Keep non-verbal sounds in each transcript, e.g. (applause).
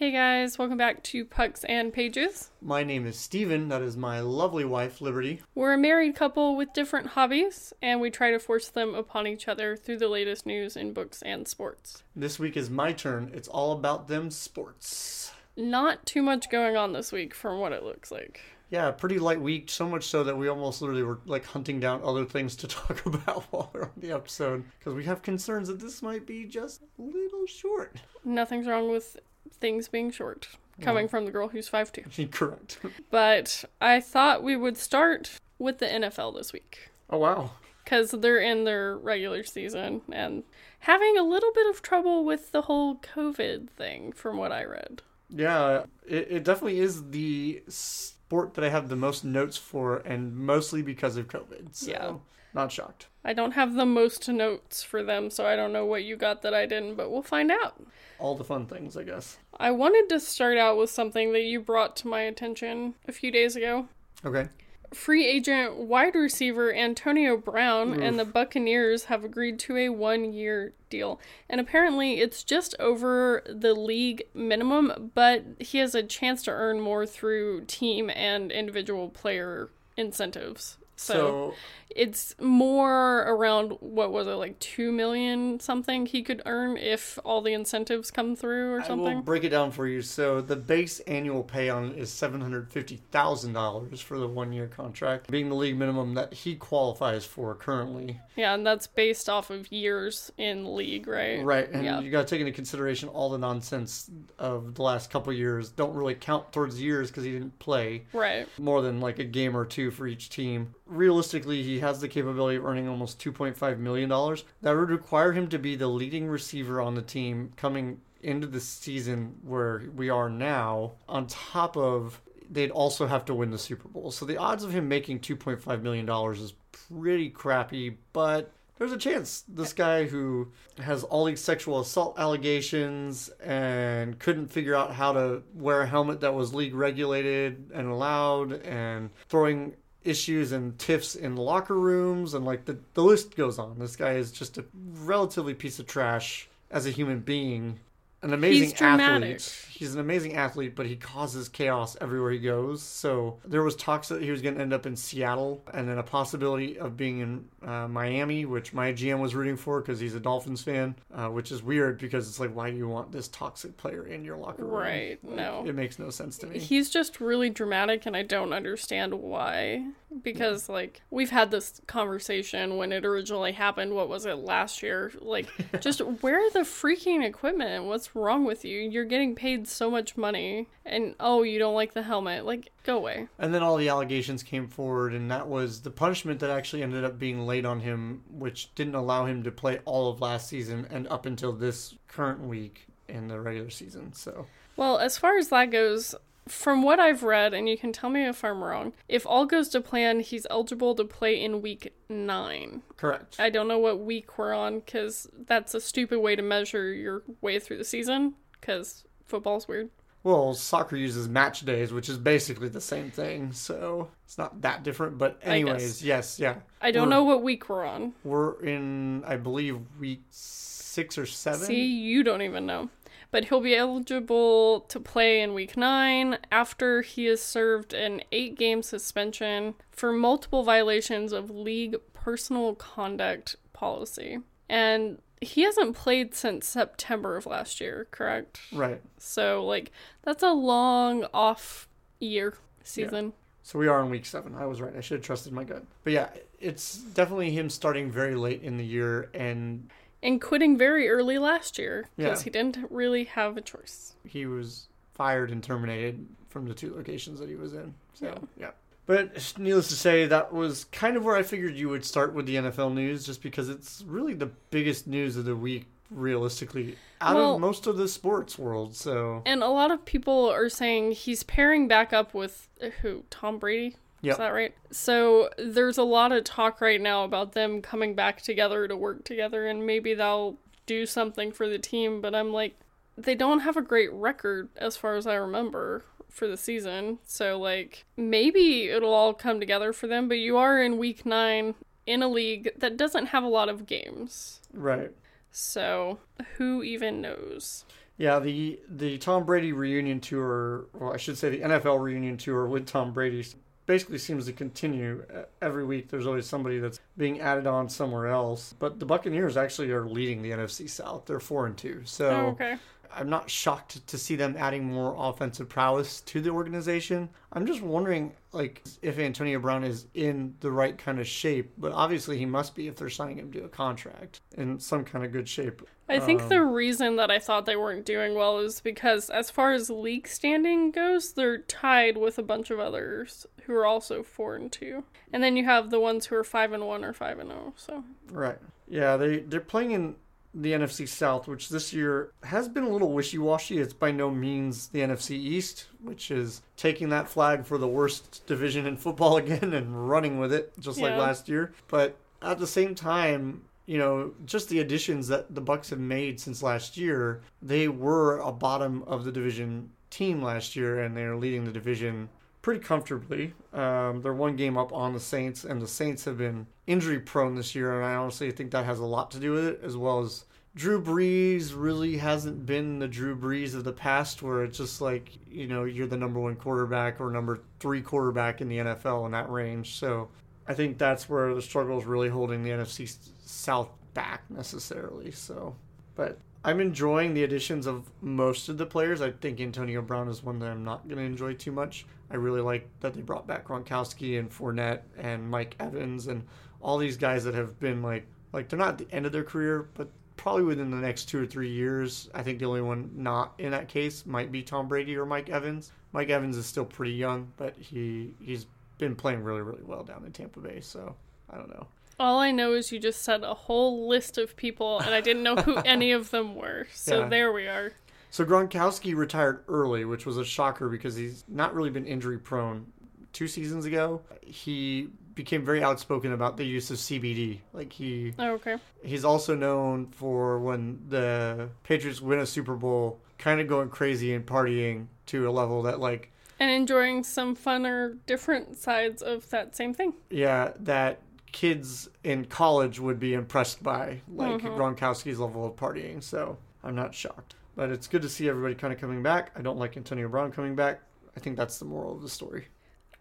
Hey guys, welcome back to Pucks and Pages. My name is Steven. That is my lovely wife, Liberty. We're a married couple with different hobbies, and we try to force them upon each other through the latest news in books and sports. This week is my turn. It's all about them sports. Not too much going on this week from what it looks like. Yeah, pretty light week, so much so that we almost literally were like hunting down other things to (laughs) talk about while we're on the episode because we have concerns that this might be just a little short. Nothing's wrong with things being short, coming from the girl who's 5'2. (laughs) Correct. But I thought we would start with the NFL this week. Oh, wow. because they're in their regular season and having a little bit of trouble with the whole COVID thing, from what I read. Yeah, it, it definitely is the sport that I have the most notes for, and mostly because of COVID. So, Yeah. Not shocked. I don't have the most notes for them, so I don't know what you got that I didn't, but we'll find out. All the fun things, I guess. I wanted to start out with something that you brought to my attention a few days ago. Okay. Free agent wide receiver Antonio Brown and the Buccaneers have agreed to a one year deal. And apparently it's just over the league minimum, but he has a chance to earn more through team and individual player incentives. So, So, it's more around what was it like 2 million something he could earn if all the incentives come through or something. I will break it down for you. So the base annual pay on it is seven hundred fifty thousand dollars for the one year contract, being the league minimum that he qualifies for currently. Yeah, and that's based off of years in league, right? Right, and Yeah. you got to take into consideration all the nonsense of the last couple years. Don't really count towards years because he didn't play Right. more than like a game or two for each team. Realistically, he has the capability of earning almost two point five million dollars. That would require him to be the leading receiver on the team coming into the season where we are now. On top of they'd also have to win the Super Bowl. So the odds of him making two point five million dollars is pretty crappy, but there's a chance this guy who has all these sexual assault allegations and couldn't figure out how to wear a helmet that was league regulated and allowed and throwing issues and tiffs in locker rooms and like the, the list goes on. This guy is just a relatively piece of trash as a human being an amazing He's athlete he's an amazing athlete but he causes chaos everywhere he goes so there was talks that he was going to end up in seattle and then a possibility of being in uh, miami which my gm was rooting for because he's a dolphins fan uh, which is weird because it's like why do you want this toxic player in your locker room Right. No. it makes no sense to me He's just really dramatic and I don't understand why. Because like we've had this conversation when it originally happened, what was it, last year? Like (laughs) just wear the freaking equipment. What's wrong with you? You're getting paid so much money and oh you don't like the helmet. Like go away. And then all the allegations came forward, and that was the punishment that actually ended up being laid on him, which didn't allow him to play all of last season and up until this current week in the regular season. So, Well, as far as that goes, from what I've read, and you can tell me if I'm wrong, if all goes to plan, he's eligible to play in week nine. correct. I don't know what week we're on because that's a stupid way to measure your way through the season because football's weird. Well, soccer uses match days, which is basically the same thing, so it's not that different. But, anyways, yes, yeah. I don't We're- know what week we're on. We're in, I believe, week six or seven. See, you don't even know. But he'll be eligible to play in week nine after he has served an eight game suspension for multiple violations of league personal conduct policy. And he hasn't played since September of last year, correct? Right. So, like, that's a long off year season. So we are in week seven. I was right. I should have trusted my gut. But yeah, it's definitely him starting very late in the year and And quitting very early last year because Yeah. he didn't really have a choice. he was fired and terminated from the two locations that he was in. So Yeah. yeah. But needless to say, that was kind of where I figured you would start with the NFL news, just because it's really the biggest news of the week, realistically, out Well- of most of the sports world. So And a lot of people are saying he's pairing back up with uh, who? Tom Brady? Yep. Is that right? So there's a lot of talk right now about them coming back together to work together and maybe they'll do something for the team, but I'm like they don't have a great record as far as I remember for the season. So like maybe it'll all come together for them, but you are in week 9 in a league that doesn't have a lot of games. right. So who even knows? Yeah, the the Tom Brady reunion tour, well, I should say the NFL reunion tour with Tom Brady basically seems to continue uh, every week. There's always somebody that's being added on somewhere else. But the Buccaneers actually are leading the NFC South. They're four and two. So Oh, okay. I'm not shocked to see them adding more offensive prowess to the organization. I'm just wondering, like, if Antonio Brown is in the right kind of shape. But obviously, he must be if they're signing him to a contract in some kind of good shape. I think Um, the reason that I thought they weren't doing well is because, as far as league standing goes, they're tied with a bunch of others who are also four and two, and then you have the ones who are five and one or five and zero. So Right. Yeah, they they're playing in the NFC South, which this year has been a little wishy-washy. It's by no means the NFC East, which is taking that flag for the worst division in football (laughs) again and running with it, just like last year. But at the same time, you know, just the additions that the Bucks have made since last year, they were a bottom of the division team last year, and they're leading the division pretty comfortably. Um, they're one game up on the Saints, and the Saints have been injury prone this year, and I honestly think that has a lot to do with it, as well as Drew Brees really hasn't been the Drew Brees of the past, where it's just like, you know, you're the number one quarterback or number three quarterback in the NFL in that range. So I think that's where the struggle is really holding the NFC South back necessarily. So, but I'm enjoying the additions of most of the players. I think Antonio Brown is one that I'm not going to enjoy too much. I really like that they brought back Gronkowski and Fournette and Mike Evans and all these guys that have been like like they're not at the end of their career, but probably within the next two or three years. I think the only one not in that case might be Tom Brady or Mike Evans. Mike Evans is still pretty young, but he he's been playing really really well down in Tampa Bay. So I don't know. All I know is you just said a whole list of people, and I didn't know who (laughs) any of them were. So Yeah. there we are. So Gronkowski retired early, which was a shocker because he's not really been injury prone. Two seasons ago, he became very outspoken about the use of CBD. Like he Oh, okay. he's also known for when the Patriots win a Super Bowl, kind of going crazy and partying to a level that like And enjoying some fun or different sides of that same thing. yeah, that kids in college would be impressed by, like Mhm. Gronkowski's level of partying. So I'm not shocked. But it's good to see everybody kind of coming back. I don't like Antonio Brown coming back. I think that's the moral of the story.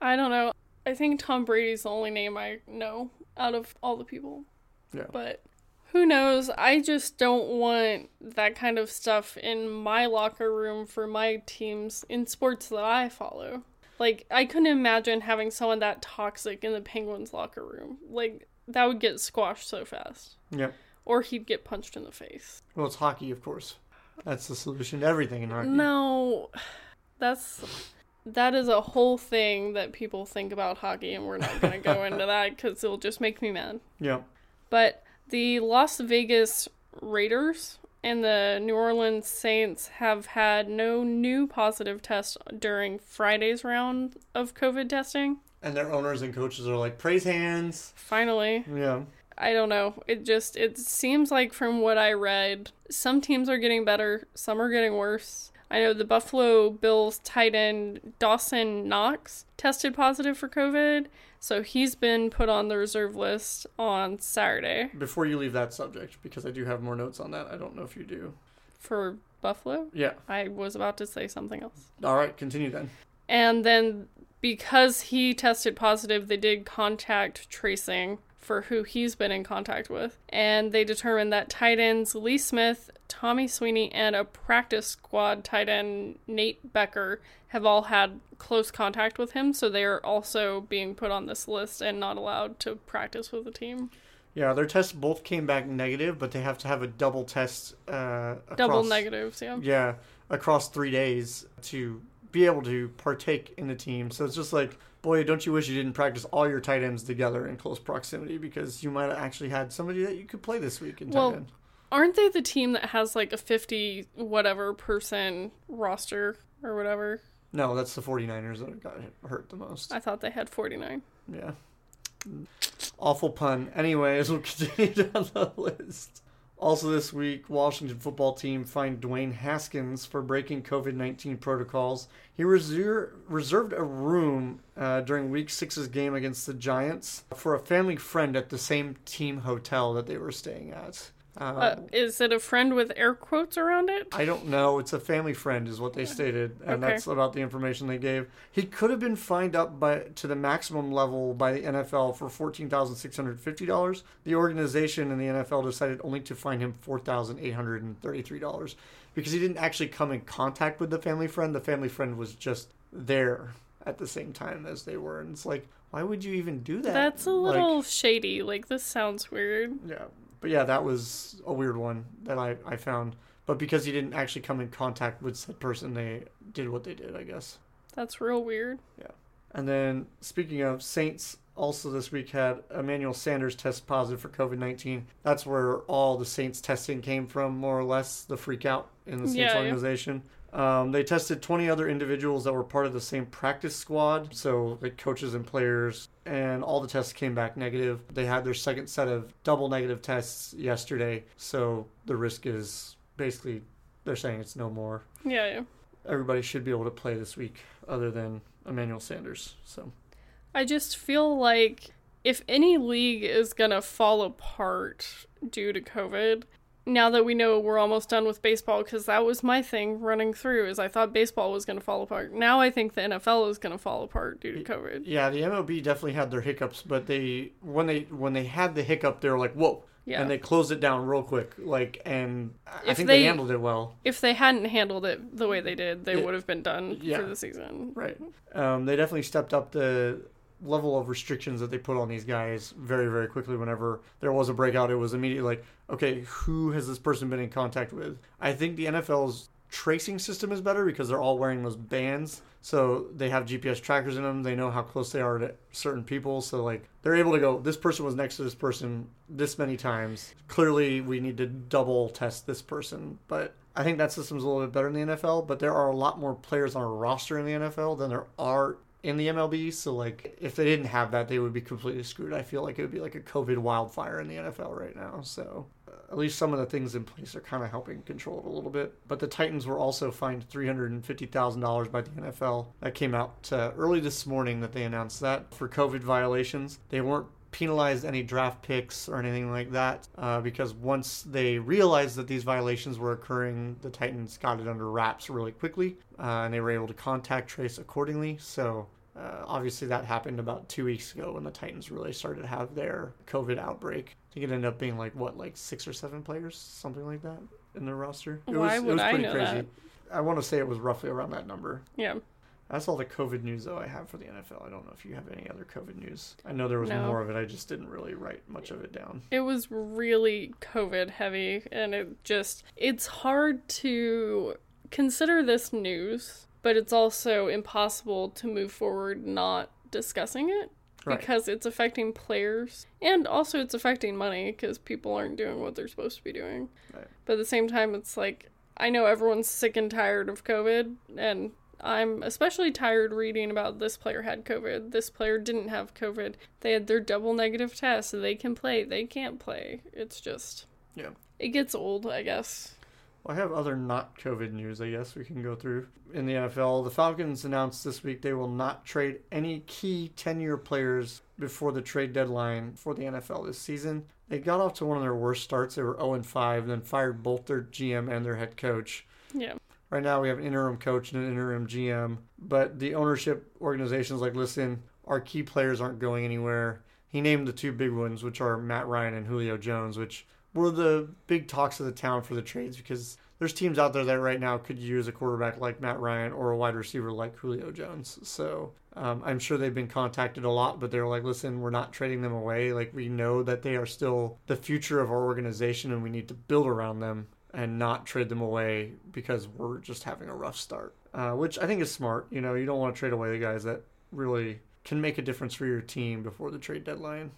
I don't know. I think Tom Brady's the only name I know out of all the people. Yeah. But who knows? I just don't want that kind of stuff in my locker room for my teams in sports that I follow. Like, I couldn't imagine having someone that toxic in the Penguins locker room. Like, that would get squashed so fast. Yeah. Or he'd get punched in the face. Well, it's hockey, of course. That's the solution to everything in hockey. No, that's that is a whole thing that people think about hockey, and we're not going to go (laughs) into that because it'll just make me mad. Yeah. But the Las Vegas Raiders and the New Orleans Saints have had no new positive tests during Friday's round of COVID testing. And their owners and coaches are like, praise hands. Finally, Yeah. I don't know. It just it seems like from what I read, some teams are getting better, some are getting worse. I know the Buffalo Bills tight end Dawson Knox tested positive for COVID, so he's been put on the reserve list on Saturday Before you leave that subject, because I do have more notes on that. I don't know if you do. for Buffalo. Yeah. I was about to say something else. All right, continue then. And then because he tested positive, they did contact tracing for who he's been in contact with. And they determined that tight ends Lee Smith, Tommy Sweeney, and a practice squad tight end Nate Becker have all had close contact with him. So they are also being put on this list and not allowed to practice with the team. Yeah, their tests both came back negative, but they have to have a double test. Uh, across, Double negatives, yeah. Yeah, across three days to be able to partake in the team. So it's just like, boy, don't you wish you didn't practice all your tight ends together in close proximity because you might have actually had somebody that you could play this week in tight Well, end. Aren't they the team that has like a 50 whatever person roster or whatever? No, that's the 49ers that got hurt the most. I thought they had 49. Yeah. Awful pun. Anyways, we'll (laughs) continue down the list. Also, this week, Washington football team fined Dwayne Haskins for breaking COVID 19 protocols. He reser- reserved a room uh, during week six's game against the Giants for a family friend at the same team hotel that they were staying at. Uh, Uh, is it a friend with air quotes around it? I don't know. It's a family friend, is what they stated, and Okay. that's about the information they gave. He could have been fined up by to the maximum level by the NFL for fourteen thousand six hundred fifty dollars. The organization and the NFL decided only to fine him four thousand eight hundred and thirty three dollars because he didn't actually come in contact with the family friend. The family friend was just there at the same time as they were, and it's like, why would you even do that? That's a Like, little shady. Like this sounds weird. yeah, but yeah, that was a weird one that I, I found. But because he didn't actually come in contact with said person, they did what they did, I guess. That's real weird. Yeah. And then speaking of Saints, also this week had Emmanuel Sanders test positive for COVID nineteen. That's where all the Saints testing came from, more or less, the freak out in the Saints Yeah, yeah. Um, they tested 20 other individuals that were part of the same practice squad, so like coaches and players, and all the tests came back negative. They had their second set of double negative tests yesterday, so the risk is basically they're saying it's no more. Yeah, yeah. Everybody should be able to play this week, other than Emmanuel Sanders. So I just feel like if any league is gonna fall apart due to COVID, now that we know we're almost done with baseball, because that was my thing running through, is I thought baseball was gonna fall apart. Now I think the NFL is gonna fall apart due to COVID. yeah, the MLB definitely had their hiccups, but they when they when they had the hiccup, they were like, "Whoa." Yeah. And they closed it down real quick, like, and I If think they, they- handled it well. If they hadn't handled it the way they did, they would have been done Yeah. for the season. Right. Um, they definitely stepped up the level of restrictions that they put on these guys very, very quickly. Whenever there was a breakout, it was immediately like, okay, who has this person been in contact with? I think the NFL's tracing system is better because they're all wearing those bands. So they have GPS trackers in them. They know how close they are to certain people. So like they're able to go, this person was next to this person this many times. Clearly, we need to double test this person. But I think that system's a little bit better in the NFL. But there are a lot more players on a roster in the NFL than there are in the MLB. So like if they didn't have that, they would be completely screwed. I feel like it would be like a COVID wildfire in the NFL right now. So uh, at least some of the things in place are kind of helping control it a little bit. But the Titans were also fined three hundred and fifty thousand dollars by the NFL. That came out uh, early this morning that they announced that for COVID violations. They weren't penalized any draft picks or anything like that uh, because once they realized that these violations were occurring, the Titans got it under wraps really quickly uh, and they were able to contact trace accordingly. So uh, obviously that happened about two weeks ago when the Titans really started to have their COVID outbreak. I think it ended up being like what, like six or seven players, something like that, in their roster. It Why was, would it was I pretty know crazy. that? I want to say it was roughly around that number. Yeah. That's all the COVID news though I have for the NFL. I don't know if you have any other COVID news. I know there was No. more of it. I just didn't really write much of it down. It was really COVID heavy, and it just, it's hard to consider this news, but it's also impossible to move forward not discussing it Right. because it's affecting players and also it's affecting money because people aren't doing what they're supposed to be doing. Right. But at the same time, it's like, I know everyone's sick and tired of COVID, and I'm especially tired reading about this player had COVID, this player didn't have COVID, they had their double negative test, so they can play, they can't play. It's just, Yeah. it gets old, I guess. Well, I have other not COVID news, I guess we can go through. In the NFL, the Falcons announced this week they will not trade any key 10 year players before the trade deadline for the NFL this season. They got off to one of their worst starts. They were 0 5, and then fired both their GM and their head coach. Yeah. Right now, we have an interim coach and an interim GM, but the ownership organization's like, listen, our key players aren't going anywhere. He named the two big ones, which are Matt Ryan and Julio Jones, which were the big talks of the town for the trades because there's teams out there that right now could use a quarterback like Matt Ryan or a wide receiver like Julio Jones. So um, I'm sure they've been contacted a lot, but they're like, listen, we're not trading them away. Like, we know that they are still the future of our organization and we need to build around them and not trade them away because we're just having a rough start. Uh, which I think is smart. You know, you don't want to trade away the guys that really can make a difference for your team before the trade deadline.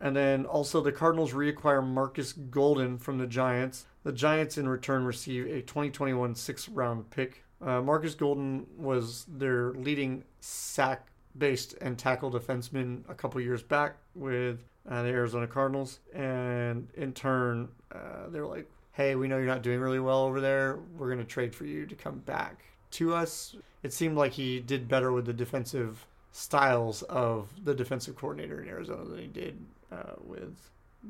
And then also the Cardinals reacquire Markus Golden from the Giants. The Giants in return receive a 2021 sixth round pick. Uh, Markus Golden was their leading sack based and tackle defenseman a couple years back with uh, the Arizona Cardinals. And in turn, uh, they're like, hey, we know you're not doing really well over there. We're going to trade for you to come back to us. It seemed like he did better with the defensive styles of the defensive coordinator in Arizona than he did uh, with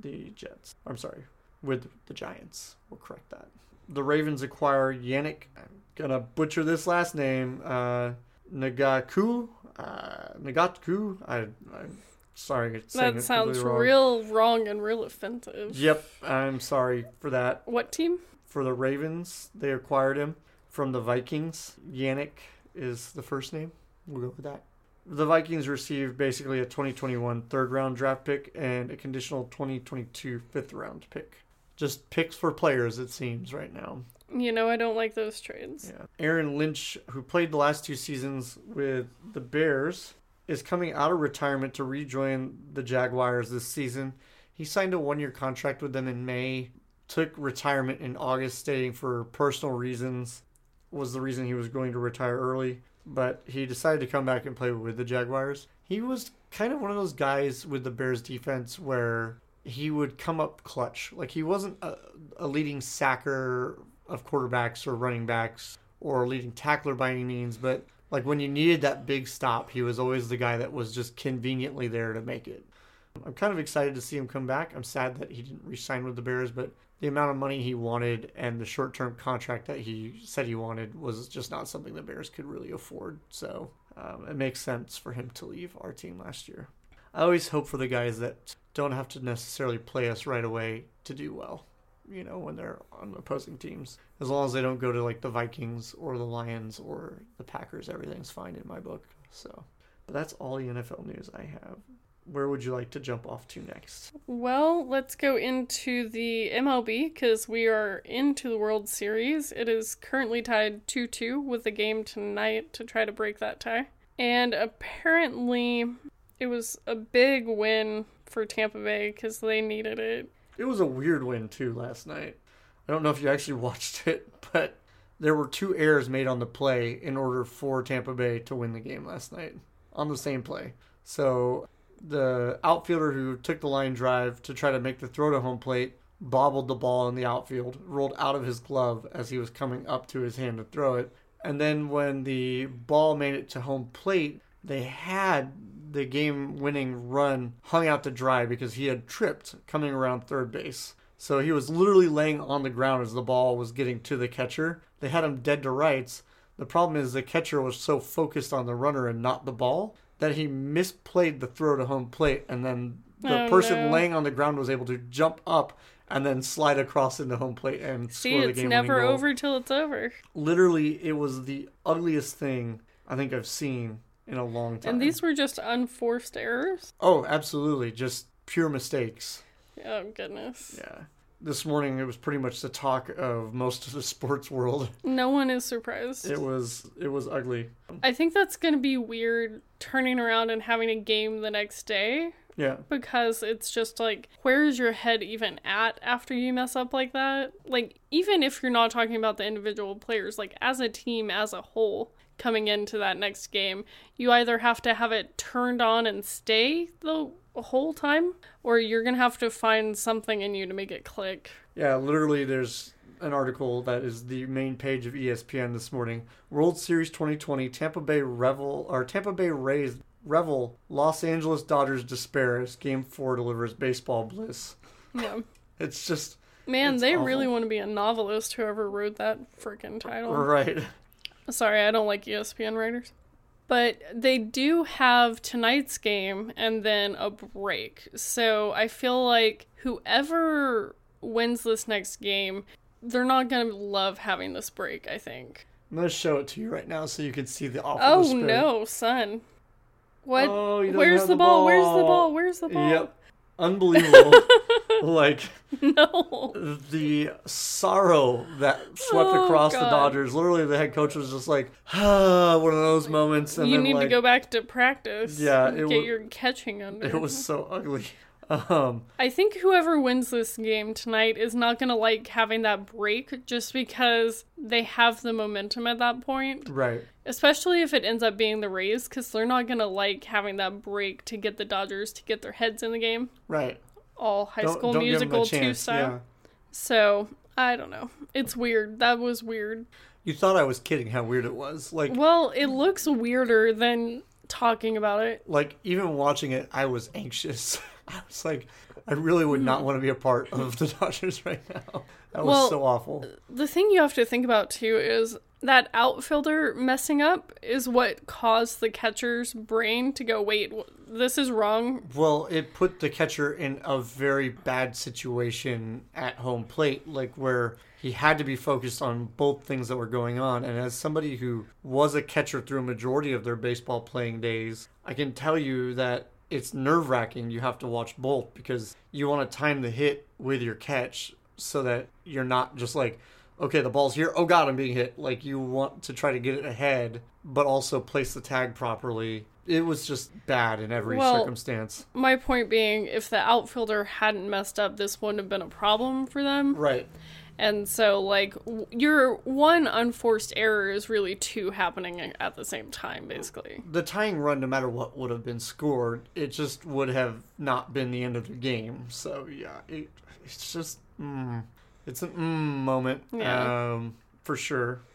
the Jets. I'm sorry, with the Giants. We'll correct that. The Ravens acquire Yannick. I'm gonna butcher this last name. Uh, Nagaku. Uh, Nagatku. I, I'm sorry. That sounds wrong. real wrong and real offensive. Yep, I'm sorry for that. What team? For the Ravens, they acquired him from the Vikings. Yannick is the first name. We'll go with that. The Vikings received basically a 2021 third round draft pick and a conditional 2022 fifth round pick. Just picks for players, it seems, right now. You know, I don't like those trades. Yeah. Aaron Lynch, who played the last two seasons with the Bears, is coming out of retirement to rejoin the Jaguars this season. He signed a one year contract with them in May, took retirement in August, stating for personal reasons was the reason he was going to retire early. But he decided to come back and play with the Jaguars. He was kind of one of those guys with the Bears defense where he would come up clutch. Like he wasn't a, a leading sacker of quarterbacks or running backs or leading tackler by any means, but like when you needed that big stop, he was always the guy that was just conveniently there to make it. I'm kind of excited to see him come back. I'm sad that he didn't re-sign with the Bears, but the amount of money he wanted and the short-term contract that he said he wanted was just not something the Bears could really afford. So um, it makes sense for him to leave our team last year. I always hope for the guys that don't have to necessarily play us right away to do well. You know, when they're on opposing teams, as long as they don't go to like the Vikings or the Lions or the Packers, everything's fine in my book. So, but that's all the NFL news I have. Where would you like to jump off to next? Well, let's go into the MLB because we are into the World Series. It is currently tied 2 2 with a game tonight to try to break that tie. And apparently, it was a big win for Tampa Bay because they needed it. It was a weird win too last night. I don't know if you actually (laughs) watched it, but there were two errors made on the play in order for Tampa Bay to win the game last night on the same play. So the outfielder who took the line drive to try to make the throw to home plate bobbled the ball in the outfield, rolled out of his glove as he was coming up to his hand to throw it. And then when the ball made it to home plate, they had the game winning run hung out to dry because he had tripped coming around third base. So he was literally laying on the ground as the ball was getting to the catcher. They had him dead to rights. The problem is the catcher was so focused on the runner and not the ball that he misplayed the throw to home plate and then the Oh, person no. laying on the ground was able to jump up and then slide across into home plate and See, score the game. it's never goal. over till it's over. Literally, it was the ugliest thing I think I've seen in a long time. And these were just unforced errors? Oh, absolutely. Just pure mistakes. Oh, goodness. Yeah. This morning it was pretty much the talk of most of the (laughs) sports world. No one is surprised. It was it was ugly. I think that's going to be weird turning around and having a game the next day Yeah. because it's just like, where is your head even at after you mess up like that? Like, even if you're not talking about the individual players, like as a team as a whole coming into that next game, you either have to have it turned on and stay the whole time, or you're to have to find something in you to make it click. Yeah, literally there's an article that is the main page of ESPN this morning. World Series 2020 Tampa Bay Revel or Tampa Bay Rays revel Los Angeles Dodgers despair as game 4 delivers baseball bliss. Yeah. (laughs) It's just Man, It's they awful. really want to be a novelist, whoever wrote that freaking title. right. Sorry, I don't like ESPN writers. But they do have tonight's game and then a break. So I feel like whoever wins this next game, they're not going to love having this break, I think. I'm going to show it to you right now so you can see the awful Oh despair. no, son. What? Oh, Where's the, the ball? Where's the ball. ball? Where's the ball? Yep. Unbelievable. (laughs) like No. the sorrow that swept Oh, across the Dodgers. Literally, the head coach was just like, ah, one of those moments. And you need to go back to practice. Yeah, Get it wa- your catching under. It was so ugly. (laughs) Um, I think whoever wins this game tonight is not going to like having that break just because they have the momentum at that point. right. Especially if it ends up being the Rays, because they're not going to like having that break to get the Dodgers to get their heads in the game. Right. All High Don't, School don't Musical a 2 style. Yeah. So, I don't know. It's weird. That was weird. You thought I was kidding how weird it was. Like, Well, it looks weirder than talking about it. like even watching it, I was anxious. (laughs) (laughs) I was like, I really would not want to be a part of the (laughs) Dodgers right now. That was Well, so awful. The thing you have to think about too is that outfielder messing up is what caused the catcher's brain to go, wait, this is wrong. Well, it put the catcher in a very bad situation at home plate, like where he had to be focused on both things that were going on. And as somebody who was a catcher through a majority of their baseball playing days, I can tell you that it's nerve wracking. You have to watch both because you want to time the hit with your catch so that you're not just like, okay, the ball's here. Oh, God, I'm being hit. Like you want to try to get it ahead, but also place the tag properly. It was just bad in every Well, circumstance. My point being, if the outfielder hadn't messed up, this wouldn't have been a problem for them. Right. And so, like, w- your one unforced error is really two happening at the same time, basically. The tying run, no matter what would have been scored, it just would have not been the end of the game. So yeah, it, it's just mm, it's an mm moment Yeah. um, for sure. (laughs)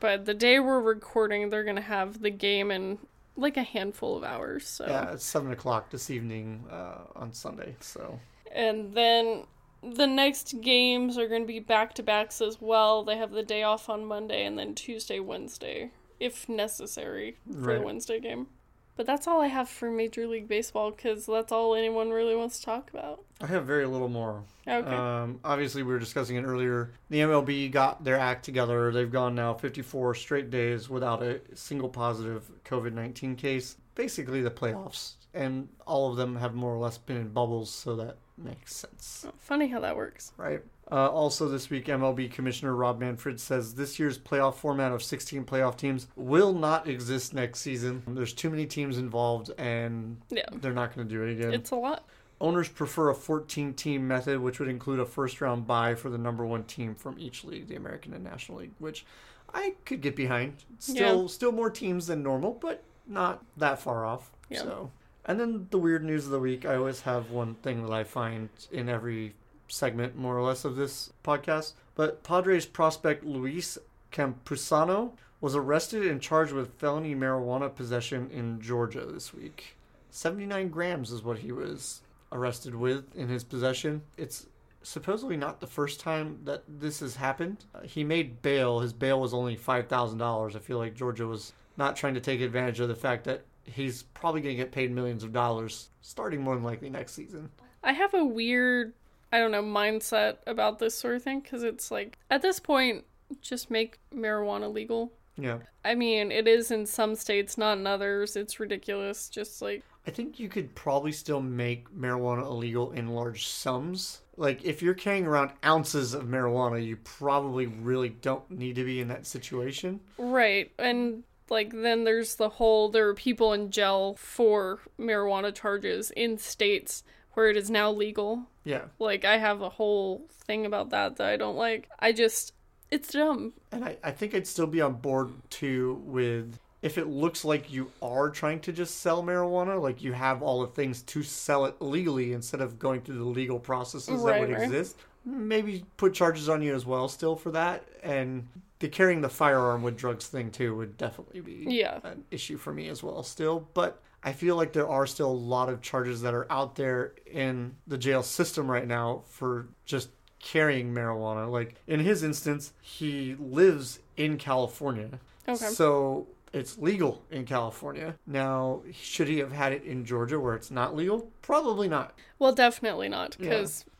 But the day we're recording, they're going to have the game in like a handful of hours. So. Yeah, it's seven o'clock this evening uh, on Sunday. So And then the next games are going to be back to backs as well. They have the day off on Monday and then Tuesday, Wednesday, if necessary, for Right. the Wednesday game. But that's all I have for Major League Baseball because that's all anyone really wants to talk about. I have very little more. Okay. Um, obviously, we were discussing it earlier. The MLB got their act together. They've gone now 54 straight days without a single positive COVID 19 case. Basically, the playoffs. And all of them have more or less been in bubbles, so that makes sense, Funny how that works. right? Uh, also, this week, MLB Commissioner Rob Manfred says this year's playoff format of 16 playoff teams will not exist next season. There's too many teams involved, and Yeah. they're not going to do it again. It's a lot. Owners prefer a 14 team method, which would include a first round bye for the number one team from each league, the American and National League, which I could get behind. Still, still more teams than normal, but not that far off. Yeah. So, and then the weird news of the week. I always have one thing that I find in every segment, more or less, of this podcast. But Padres prospect Luis Campusano was arrested and charged with felony marijuana possession in Georgia this week. 79 grams is what he was arrested with in his possession. It's supposedly not the first time that this has happened. Uh, he made bail. His bail was only $5,000. I feel like Georgia was not trying to take advantage of the fact that he's probably going to get paid millions of dollars starting more than likely next season. I have a weird, I don't know, mindset about this sort of thing because it's like, at this point, just make marijuana legal. Yeah. I mean, it is in some states, not in others. It's ridiculous. Just like, I think you could probably still make marijuana illegal in large sums. Like if you're carrying around ounces of marijuana, you probably really don't need to be in that situation. Right. And like then there's the whole there are people in jail for marijuana charges in states where it is now legal. Yeah. Like I have a whole thing about that that I don't like. I just it's dumb. And I, I think I'd still be on board too with if it looks like you are trying to just sell marijuana, like you have all the things to sell it legally instead of going through the legal processes that Right, would right. exist. Maybe put charges on you as well still for that. And the carrying the firearm with drugs thing too would definitely be Yeah. an issue for me as well still. But I feel like there are still a lot of charges that are out there in the jail system right now for just carrying marijuana. Like in his instance, he lives in California. Okay. So it's legal in California. Now, should he have had it in Georgia where it's not legal? Probably not. Well, definitely not Yeah.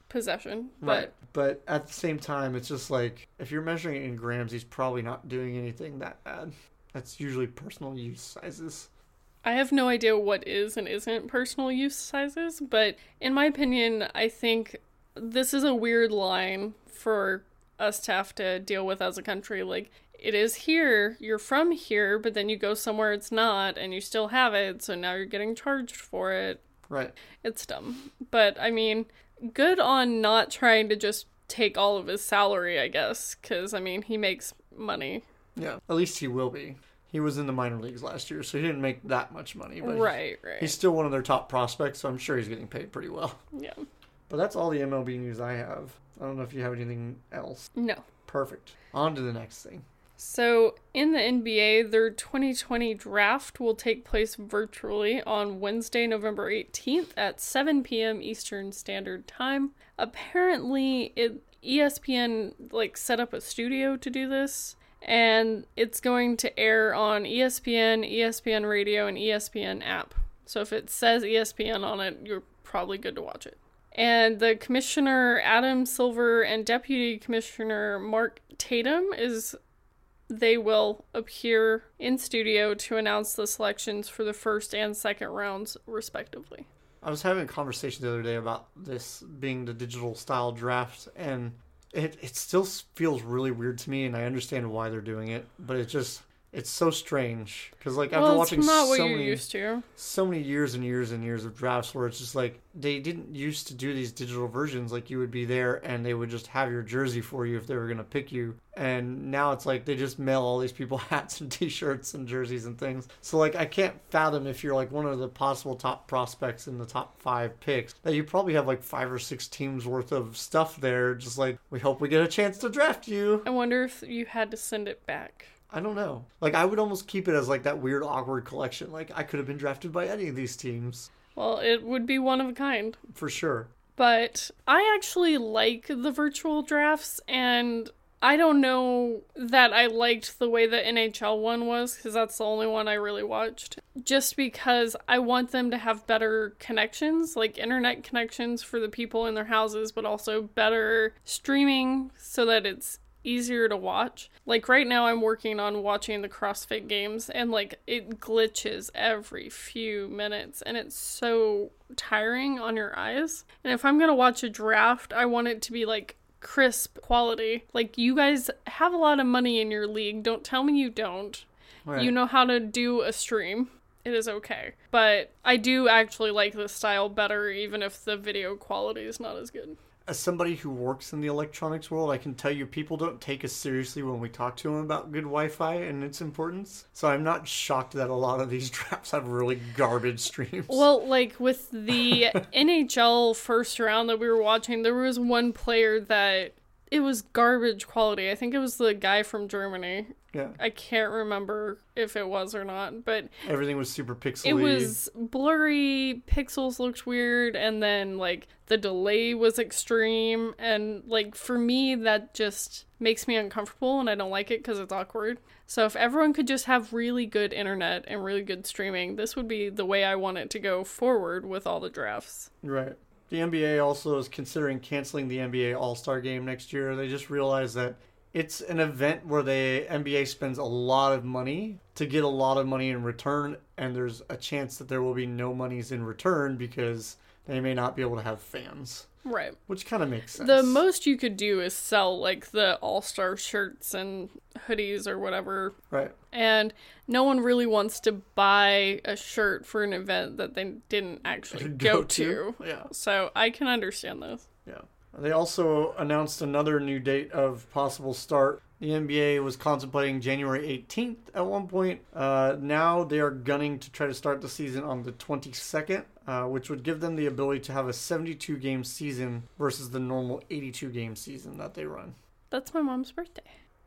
Possession. Right. But at the same time, it's just like if you're measuring it in grams, he's probably not doing anything that bad. That's usually personal use sizes. I have no idea what is and isn't personal use sizes, but in my opinion, I think this is a weird line for us to have to deal with as a country. Like, it is here, you're from here, but then you go somewhere it's not, and you still have it, so now you're getting charged for it. Right. It's dumb. But, I mean, good on not trying to just take all of his salary, I guess, because, I mean, he makes money. Yeah. At least he will be. He was in the minor leagues last year, so he didn't make that much money. But Right, right. He's still one of their top prospects, so I'm sure he's getting paid pretty well. Yeah. But that's all the MLB news I have. I don't know if you have anything else. No. Perfect. On to the next thing. So, in the NBA, their 2020 draft will take place virtually on Wednesday, November 18th at 7 p.m. Eastern Standard Time. Apparently, it ESPN like set up a studio to do this, and it's going to air on ESPN, ESPN Radio, and ESPN app. So if it says ESPN on it, you're probably good to watch it. And the commissioner Adam Silver and deputy commissioner Mark Tatum is they will appear in studio to announce the selections for the first and second rounds respectively. I was having a conversation the other day about this being the digital style draft, and it it still feels really weird to me, and I understand why they're doing it, but it just it's so strange because like after well, it's watching so many used to. so many years and years and years of drafts where it's just like they didn't used to do these digital versions like you would be there and they would just have your jersey for you if they were going to pick you and now it's like they just mail all these people (laughs) hats and t-shirts and jerseys and things so like i can't fathom if you're like one of the possible top prospects in the top five picks that you probably have like five or six teams worth of stuff there just like we hope we get a chance to draft you I wonder if you had to send it back. I don't know. Like I would almost keep it as like that weird awkward collection. Like I could have been drafted by any of these teams Well, it would be one of a kind. for sure. But I actually like the virtual drafts, and I don't know that I liked the way the NHL one was, because that's the only one I really watched. Just because I want them to have better connections, like internet connections for the people in their houses, but also better streaming so that it's easier to watch. Like right now I'm working on watching the CrossFit games and like it glitches every few minutes and it's so tiring on your eyes. And if I'm going to watch a draft, I want it to be like crisp quality. Like you guys have a lot of money in your league. Don't tell me you don't. Right. You know how to do a stream. It is okay. But I do actually like this style better even if the video quality is not as good. As somebody who works in the electronics world, I can tell you people don't take us seriously when we talk to them about good Wi-Fi and its importance. So I'm not shocked that a lot of these (laughs) drafts have really garbage streams. Well, like with the (laughs) NHL first round that we were watching, there was one player that it was garbage quality. I think it was the guy from Germany. Yeah, I can't remember if it was or not, but everything was super pixely. it was blurry, pixels looked weird, and then like the delay was extreme. And like for me, that just makes me uncomfortable and I don't like it because it's awkward. So if everyone could just have really good internet and really good streaming, this would be the way I want it to go forward with all the drafts. Right. The NBA also is considering canceling the NBA All Star Game next year. They just realized that it's an event where the NBA spends a lot of money to get a lot of money in return, and there's a chance that there will be no monies in return because they may not be able to have fans, Right. which kind of makes sense. The most you could do is sell like the all star shirts and hoodies or whatever. right. And no one really wants to buy a shirt for an event that they didn't actually (laughs) go, to. Yeah. So I can understand this. Yeah. They also announced another new date of possible start. The NBA was contemplating January 18th at one point. Uh, now they are gunning to try to start the season on the 22nd, uh, which would give them the ability to have a 72 game season versus the normal 82 game season that they run. That's my mom's birthday.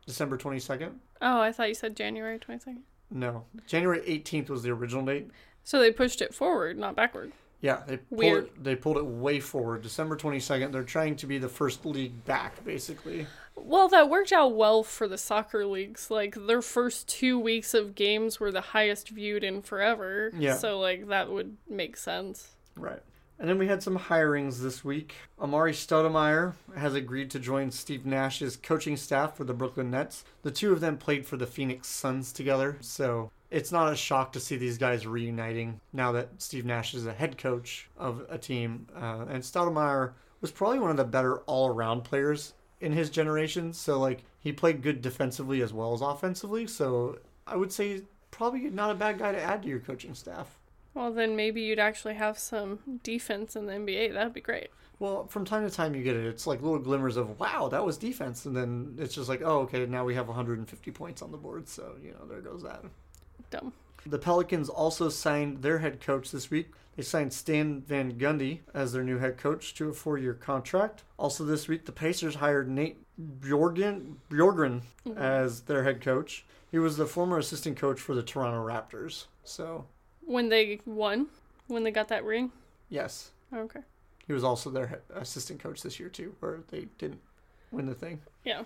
December 22nd? Oh, I thought you said January 22nd. No. January 18th was the original date. So they pushed it forward, not backward. Yeah, they pulled it, they pulled it way forward. December 22nd. They're trying to be the first league back, basically. Well, that worked out well for the soccer leagues. Like their first two weeks of games were the highest viewed in forever. Yeah. So like that would make sense. Right. And then we had some hirings this week. Amar'e Stoudemire has agreed to join Steve Nash's coaching staff for the Brooklyn Nets. The two of them played for the Phoenix Suns together, so it's not a shock to see these guys reuniting now that Steve Nash is a head coach of a team. Uh, and Stoudemire was probably one of the better all-around players in his generation. So like he played good defensively as well as offensively. So I would say probably not a bad guy to add to your coaching staff. Well, then maybe you'd actually have some defense in the NBA. That'd be great. Well, from time to time you get it. It's like little glimmers of wow, that was defense, and then it's just like, oh, okay, now we have 150 points on the board. So you know, there goes that. Them. The Pelicans also signed their head coach this week. They signed Stan Van Gundy as their new head coach to a four-year contract. Also this week, the Pacers hired Nate Bjorgen, Bjorgren mm-hmm. as their head coach. He was the former assistant coach for the Toronto Raptors. So, When they won, when they got that ring. yes, oh, Okay. he was also their head assistant coach this year too, where they didn't win the thing. Yeah.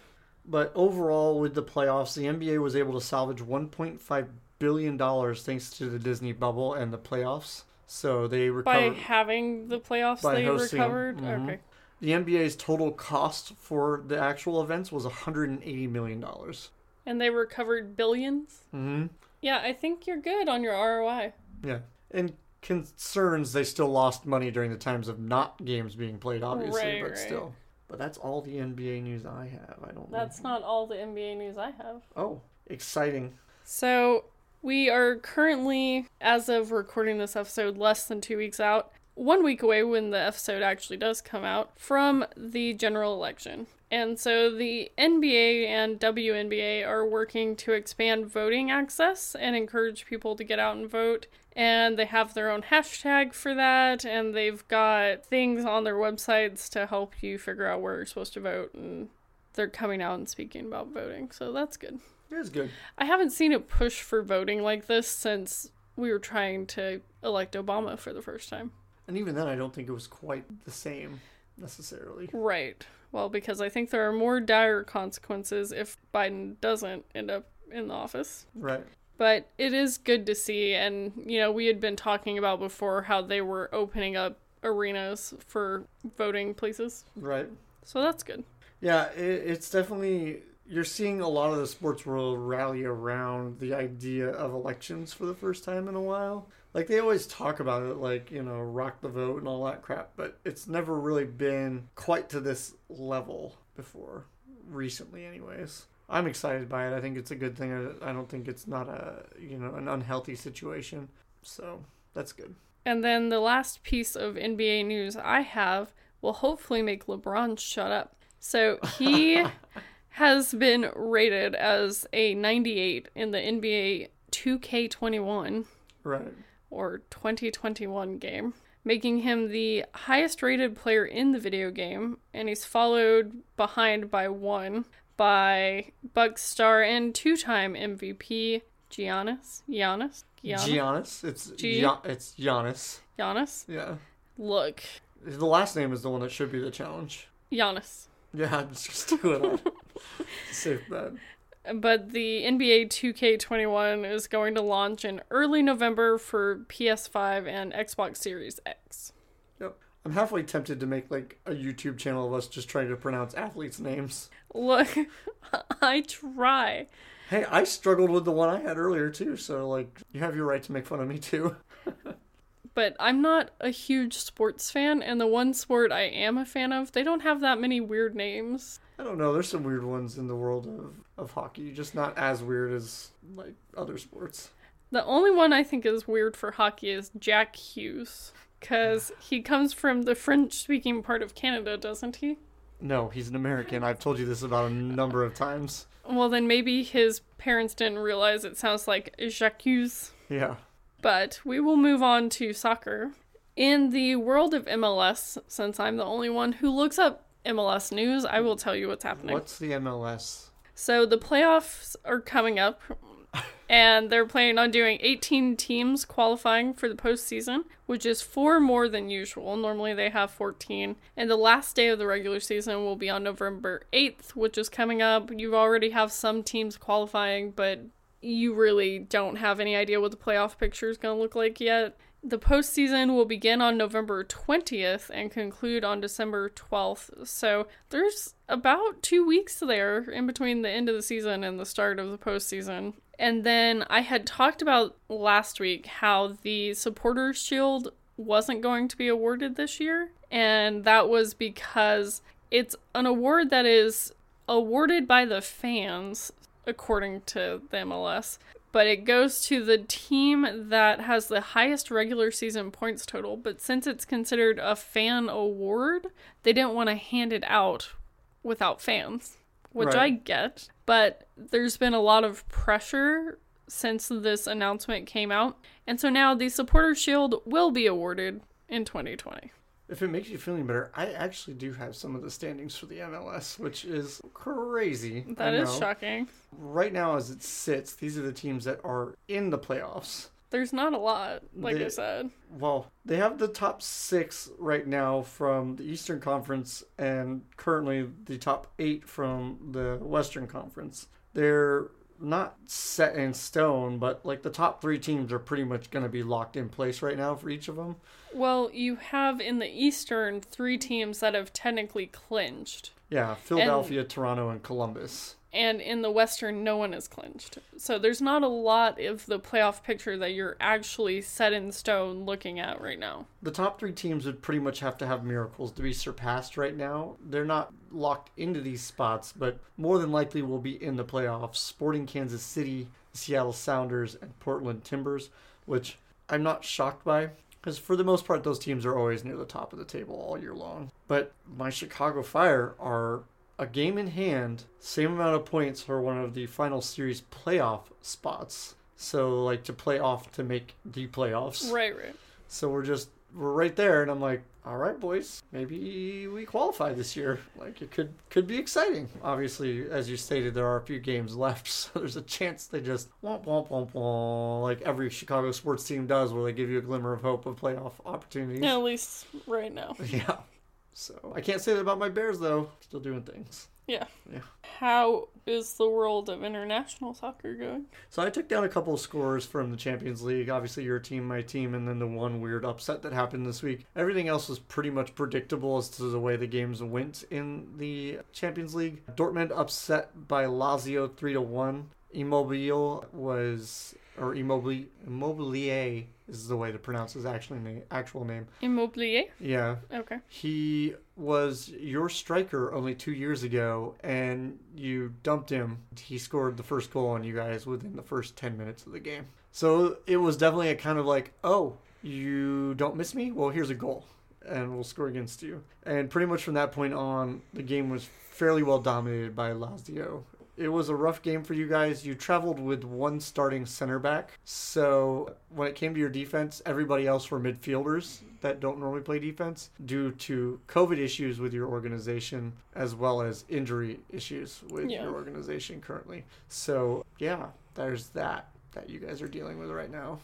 But overall, with the playoffs, the NBA was able to salvage 1.5 billion dollars thanks to the Disney bubble and the playoffs. So they recovered By having the playoffs, By they hosting recovered. Mhm. Okay. The NBA's total cost for the actual events was 180 million dollars. And they recovered billions. Mm-hmm. Yeah, I think you're good on your ROI. Yeah. And concerns, they still lost money during the times of not games being played, obviously, Right, but right. still. But that's all the NBA news I have. I don't. That's know. not all the NBA news I have. Oh, exciting! So, we are currently, as of recording this episode, less than two weeks out, one week away when the episode actually does come out, from the general election. And so the NBA and WNBA are working to expand voting access and encourage people to get out and vote. And they have their own hashtag for that, and they've got things on their websites to help you figure out where you're supposed to vote. And they're coming out and speaking about voting, so that's good. It is good. I haven't seen a push for voting like this since we were trying to elect Obama for the first time. And even then, I don't think it was quite the same necessarily. Right. Well, because I think there are more dire consequences if Biden doesn't end up in the office. Right. But it is good to see. And, you know, we had been talking about before how they were opening up arenas for voting places. Right. So that's good. Yeah, it, it's definitely you're seeing a lot of the sports world rally around the idea of elections for the first time in a while. Like they always talk about it, like you know, rock the vote and all that crap, but it's never really been quite to this level before, recently, anyways. I'm excited by it. I think it's a good thing. I I don't think it's not a you know an unhealthy situation, so that's good. And then the last piece of NBA news I have will hopefully make LeBron shut up. So he (laughs) has been rated as a 98 in the NBA 2K21 Right. or 2021 game, making him the highest rated player in the video game, and he's followed behind by one by Bucks star and two-time MVP Giannis. Giannis. Giannis. Giannis. It's G- Gia- it's Giannis. Giannis. Yeah. Look, The last name is the one that should be the challenge. Giannis. Yeah, let's just do it. (laughs) Safe bet. But the NBA 2K21 is going to launch in early November for PS5 and Xbox Series X. Yep. I'm halfway tempted to make like a YouTube channel of us just trying to pronounce athletes' names. Look, (laughs) I try. Hey, I struggled with the one I had earlier too, so like you have your right to make fun of me too. (laughs) But I'm not a huge sports fan, and the one sport I am a fan of, they don't have that many weird names. I don't know, there's some weird ones in the world of, of hockey, just not as weird as like other sports. The only one I think is weird for hockey is Jack Hughes, because he comes from the French speaking part of Canada, doesn't he? No, he's an American. I've told you this about a number of times. Well, then maybe his parents didn't realize it sounds like Jacques Hughes. Yeah. But we will move on to soccer. In the world of MLS, since I'm the only one who looks up MLS news, I will tell you what's happening. What's the MLS? So the playoffs are coming up, and they're planning on doing 18 teams qualifying for the postseason, which is four more than usual. Normally they have 14. And the last day of the regular season will be on November 8th, which is coming up. You already have some teams qualifying, but you really don't have any idea what the playoff picture is going to look like yet. The postseason will begin on November 20th and conclude on December 12th. So there's about two weeks there in between the end of the season and the start of the postseason. And then I had talked about last week how the Supporters Shield wasn't going to be awarded this year. And that was because it's an award that is awarded by the fans, according to the MLS but it goes to the team that has the highest regular season points total. But since it's considered a fan award, they didn't want to hand it out without fans, which Right. I get. But there's been a lot of pressure since this announcement came out. And so now the Supporter Shield will be awarded in 2020. If it makes you feeling better, I actually do have some of the standings for the MLS, which is crazy. That I is know. shocking. Right now, as it sits, these are the teams that are in the playoffs. There's not a lot, like I said. Well, they have the top six right now from the Eastern Conference and currently the top eight from the Western Conference. They're not set in stone, but like the top three teams are pretty much going to be locked in place right now for each of them. Well, you have in the Eastern three teams that have technically clinched. Yeah, Philadelphia, Toronto, and Columbus. And in the Western, no one is clinched. So there's not a lot of the playoff picture that you're actually set in stone looking at right now. The top three teams would pretty much have to have miracles to be surpassed right now. They're not locked into these spots, but more than likely will be in the playoffs. Sporting Kansas City, Seattle Sounders, and Portland Timbers, which I'm not shocked by. Because for the most part, those teams are always near the top of the table all year long. But my Chicago Fire are a game in hand, same amount of points for one of the final series playoff spots. So, like to play off to make the playoffs. Right, right. So we're just we're right there, and I'm like, all right, boys, maybe we qualify this year. Like it could could be exciting. Obviously, as you stated, there are a few games left, (laughs) so there's a chance they just womp womp womp womp, like every Chicago sports team does, where they give you a glimmer of hope of playoff opportunities. At least right now. (laughs) Yeah. So I can't say that about my Bears though. Still doing things. Yeah. Yeah. How is the world of international soccer going? So I took down a couple of scores from the Champions League. Obviously, your team, my team, and then the one weird upset that happened this week. Everything else was pretty much predictable as to the way the games went in the Champions League. Dortmund upset by Lazio three to one. Immobile was or Immobile Immobilier is the way to pronounce his actual name. Actual name. Immobilier? Yeah, Okay. he was your striker only two years ago, and you dumped him. He scored the first goal on you guys within the first 10 minutes of the game. So it was definitely a kind of like, oh, you don't miss me? Well, here's a goal, and we'll score against you. And pretty much from that point on, the game was fairly well dominated by Lazio. It was a rough game for you guys. You traveled with one starting center back. So when it came to your defense, everybody else were midfielders that don't normally play defense due to COVID issues with your organization as well as injury issues with Yeah. your organization currently. So yeah, there's that that you guys are dealing with right now.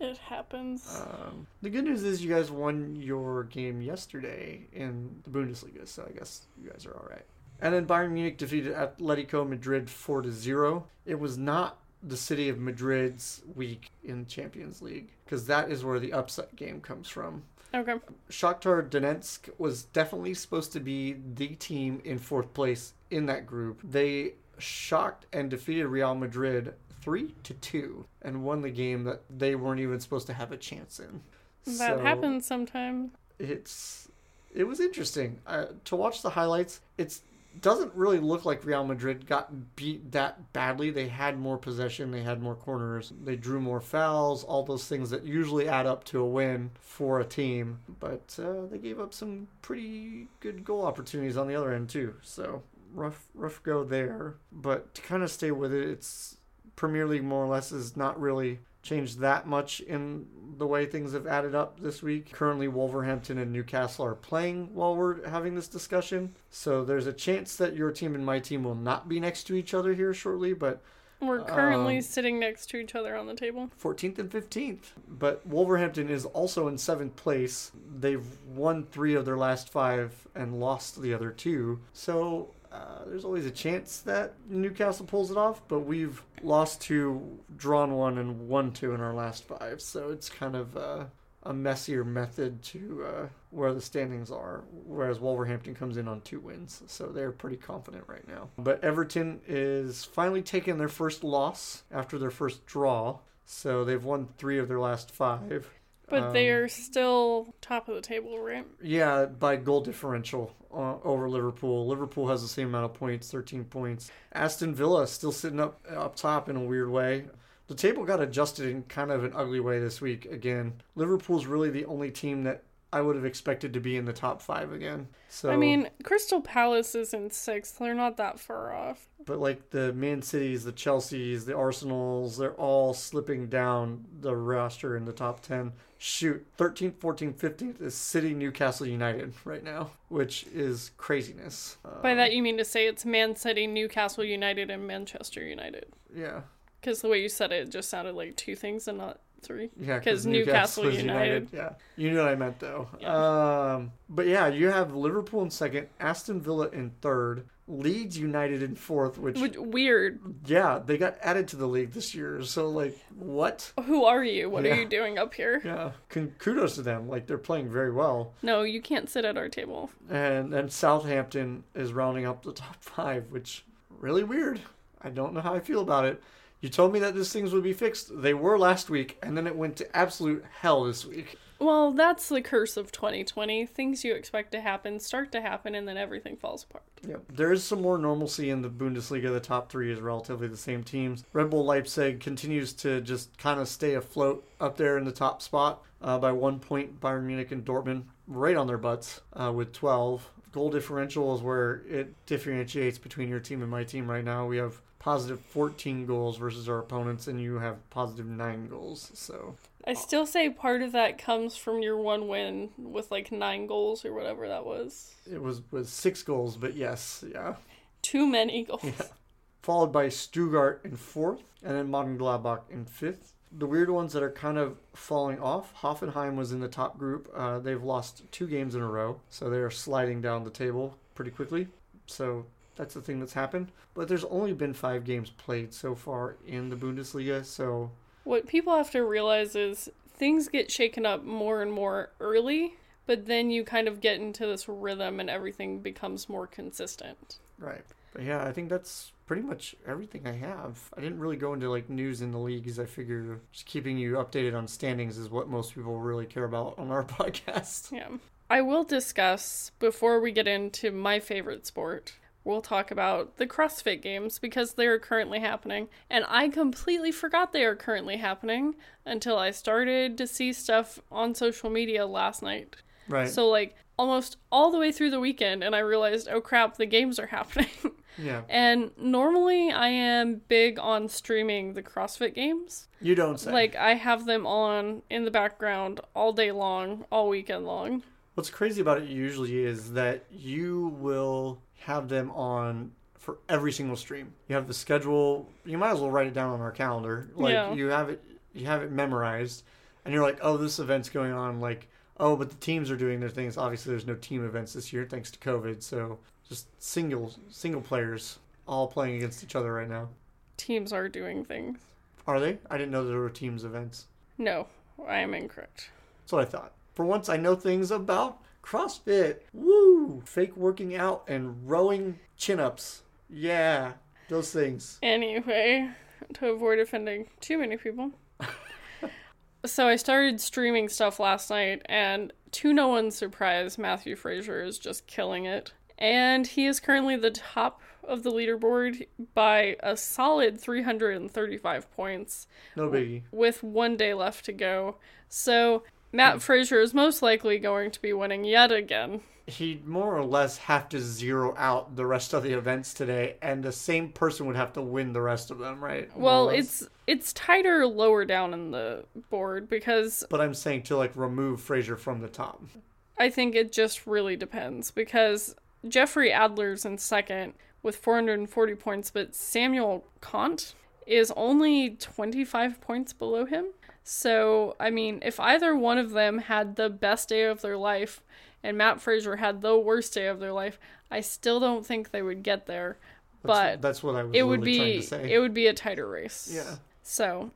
It happens. Um, the good news is you guys won your game yesterday in the Bundesliga, so I guess you guys are all right. And then Bayern Munich defeated Atletico Madrid 4 to 0. It was not the city of Madrid's week in Champions League because that is where the upset game comes from. okay. Shakhtar Donetsk was definitely supposed to be the team in fourth place in that group. They shocked and defeated Real Madrid 3 to 2 and won the game that they weren't even supposed to have a chance in. That So happens sometimes. It's it was interesting uh, to watch the highlights. It's doesn't really look like Real Madrid got beat that badly. They had more possession, they had more corners, they drew more fouls, all those things that usually add up to a win for a team. But uh, they gave up some pretty good goal opportunities on the other end too. So rough, rough go there. But to kind of stay with it, it's Premier League more or less is not really changed that much in the way things have added up this week. Currently, Wolverhampton and Newcastle are playing while we're having this discussion. So there's a chance that your team and my team will not be next to each other here shortly, but We're currently um, sitting next to each other on the table. 14th and 15th. But Wolverhampton is also in seventh place. They've won three of their last five and lost the other two. So uh, there's always a chance that Newcastle pulls it off, but we've lost two, drawn one, and won two in our last five. So it's kind of uh, a messier method to uh, where the standings are, whereas Wolverhampton comes in on two wins. So they're pretty confident right now. But Everton is finally taking their first loss after their first draw. So they've won three of their last five. But they Um, are still top of the table, right? Yeah, by goal differential uh, over Liverpool. Liverpool has the same amount of points, 13 points. Aston Villa still sitting up up top in a weird way. The table got adjusted in kind of an ugly way this week again. Liverpool's really the only team that I would have expected to be in the top five again. So I mean, Crystal Palace is in sixth. They're not that far off. but like the Man Cities, the Chelseas, the Arsenals, they're all slipping down the roster in the top 10. Shoot, 13th, 14th, 15th is City, Newcastle United (laughs) right now, which is craziness. Uh, By that you mean to say it's Man City, Newcastle United, and Manchester United. yeah. Because the way you said it, it just sounded like two things and not three. Yeah, because Newcastle is United. Yeah, you know what I meant though. Um, but yeah, you have Liverpool in second, Aston Villa in third, Leeds United in fourth. Which, Which, weird. yeah, they got added to the league this year. So like, what? Who are you? What Yeah. are you doing up here? Yeah, kudos to them. Like they're playing very well. No, you can't sit at our table. And then Southampton is rounding up the top (laughs) five, which really weird. I don't know how I feel about it. You told me that these things would be fixed. They were last week, and then it went to absolute hell this week. Well, that's the curse of 2020. Things you expect to happen start to happen, and then everything falls apart. Yep. There is some more normalcy in the Bundesliga. The top three is relatively the same teams. Red Bull Leipzig continues to just kind of stay afloat up there in the top spot uh, by one point. Bayern Munich and Dortmund right on their butts uh, with 12. Goal differential is where it differentiates between your team and my team right now. We have positive 14 goals versus our opponents, and you have positive 9 goals. So, I still say part of that comes from your one win with like nine goals or whatever that was. it was, was 6 goals, but yes, yeah. Too many (laughs) goals. followed by Stuttgart in fourth, and then Mönchengladbach in fifth. The weird ones that are kind of falling off. Hoffenheim was in the top group. Uh, they've lost two games in a row, so they are sliding down the table pretty quickly. So that's the thing that's happened. But there's only been five games played so far in the Bundesliga, so What people have to realize is things get shaken up more and more early, but then you kind of get into this rhythm and everything becomes more consistent. right. But yeah, I think that's pretty much everything I have. I didn't really go into like news in the leagues. I figure just keeping you updated on standings is what most people really care about on our (laughs) podcast. Yeah. I will discuss before we get into my favorite sport. We'll talk about the CrossFit games because they are currently happening. And I completely forgot they are currently happening until I started to see stuff on social media last night. Right. So, like, almost all the way through the weekend, and I realized, oh crap, the games are (laughs) happening. yeah. and normally I am big on streaming the CrossFit games. You don't say. Like, I have them on in the background all day long, all weekend long. What's crazy about it usually is that you will have them on for every single stream. You have the schedule. You might as well write it down on our calendar. Like Yeah. you have it, you have it memorized, and you're like, oh, this event's going on. Like, oh, but the teams are doing their things. Obviously, there's no team events this year thanks to COVID. So just single single players all playing against each other right now. Teams are doing things. Are they? I didn't know there were teams events. No, I am incorrect. That's what I thought. For once, I know things about CrossFit. Woo! Fake working out and rowing chin ups. Yeah, those things. Anyway, to avoid offending too many people. (laughs) so I started streaming stuff last night, and to no one's surprise, Matthew Fraser is just killing it. And he is currently the top of the leaderboard by a solid 335 points No biggie. with one day left to go. So Matt Fraser is most likely going to be winning yet again. He'd more or less have to zero out the rest of the events today, and the same person would have to win the rest of them, right? More Well, it's it's tighter lower down in the board because But I'm saying to like remove Fraser from the top. I think it just really depends because Jeffrey Adler's in second with 440 points, but Samuel Kwant is only 25 points below him. So, I mean, if either one of them had the best day of their life and Matt Fraser had the worst day of their life, I still don't think they would get there. That's, But that's what I was it would be to say. it would be a tighter race. yeah. So,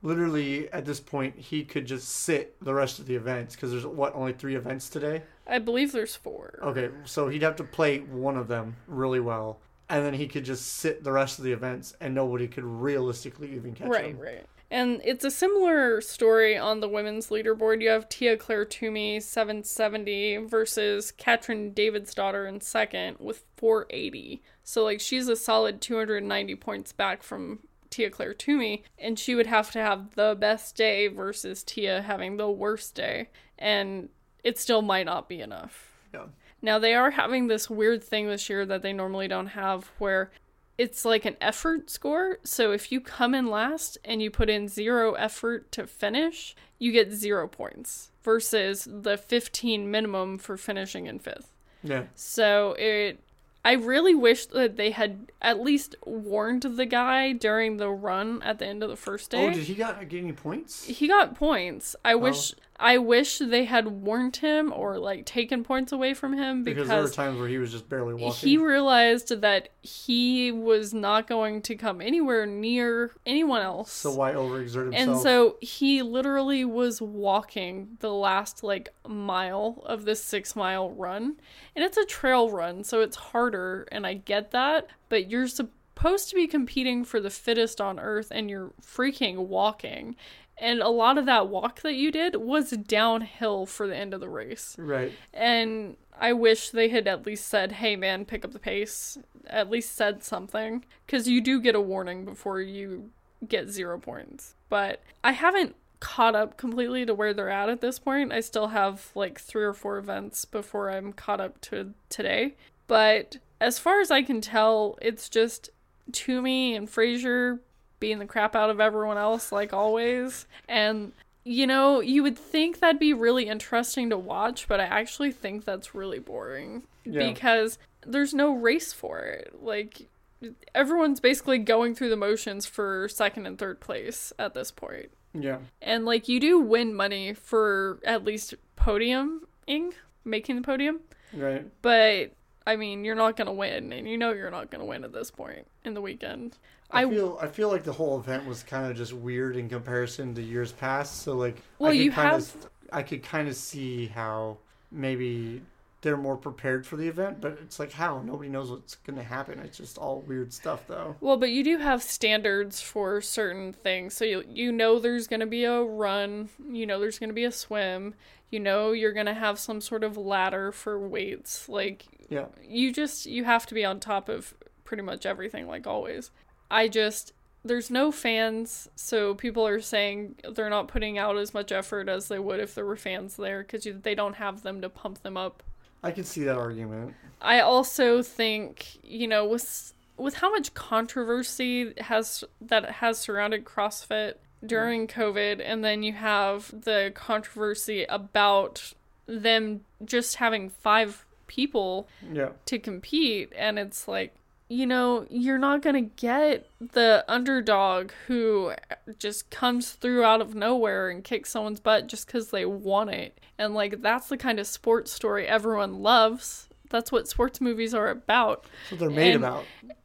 Literally, at this point, he could just sit the rest of the events because there's what only three events today. I believe there's four. Okay, so he'd have to play one of them really well, and then he could just sit the rest of the events, and nobody could realistically even catch Right, him. right. And it's a similar story on the women's leaderboard. You have Tia Claire Toomey, 770, versus Katrin Davidsdottir in second with 480. So, like, she's a solid 290 points back from Tia Claire Toomey, and she would have to have the best day versus Tia having the worst day. And it still might not be enough. Yeah. Now they are having this weird thing this year that they normally don't have where it's like an effort score. So if you come in last and you put in zero effort to finish, you get zero points versus the 15 minimum for finishing in fifth. Yeah. So it I really wish that they had at least warned the guy during the run at the end of the first oh, day. Oh, did he got uh, get any points? he got points. I oh. wish I wish they had warned him or like taken points away from him Because, because, there were times where he was just barely walking. he realized that he was not going to come anywhere near anyone else. so why overexert himself? and so he literally was walking the last like mile of this six mile run. And it's a trail run, so it's harder, and I get that, but you're supposed to be competing for the fittest on earth and you're freaking walking. And a lot of that walk that you did was downhill for the end of the race. right. And I wish they had at least said, hey man, pick up the pace. At least said something. Because you do get a warning before you get zero points. But I haven't caught up completely to where they're at at this point. I still have like three or four events before I'm caught up to today. But as far as I can tell, it's just Toomey and Fraser beating the crap out of everyone else, like always. And you know, you would think that'd be really interesting to watch, but I actually think that's really boring Yeah. because there's no race for it. Like, everyone's basically going through the motions for second and third place at this point. Yeah. And, like, you do win money for at least podiuming, making the podium, Right. but I mean, you're not going to win, and you know you're not going to win at this point in the weekend. I, I- feel I feel like the whole event was kind of just weird in comparison to years past. So like, Well, I could you kind have- of I could kind of see how maybe they're more prepared for the event, but it's like how nobody knows what's going to happen. It's just all weird stuff though. Well, but you do have standards for certain things. So you you know there's going to be a run, you know there's going to be a swim, you know you're going to have some sort of ladder for weights. Like Yeah. you just you have to be on top of pretty much everything like always. I just there's no fans, so people are saying they're not putting out as much effort as they would if there were fans there cuz they don't have them to pump them up. I can see that argument. I also think, you know, with with how much controversy has that has surrounded CrossFit during COVID and then you have the controversy about them just having 5 people Yeah. to compete and it's like you know you're not going to get the underdog who just comes through out of nowhere and kicks someone's butt just cuz they want it and like that's the kind of sports story everyone loves that's what sports movies are about That's what they're made And- about.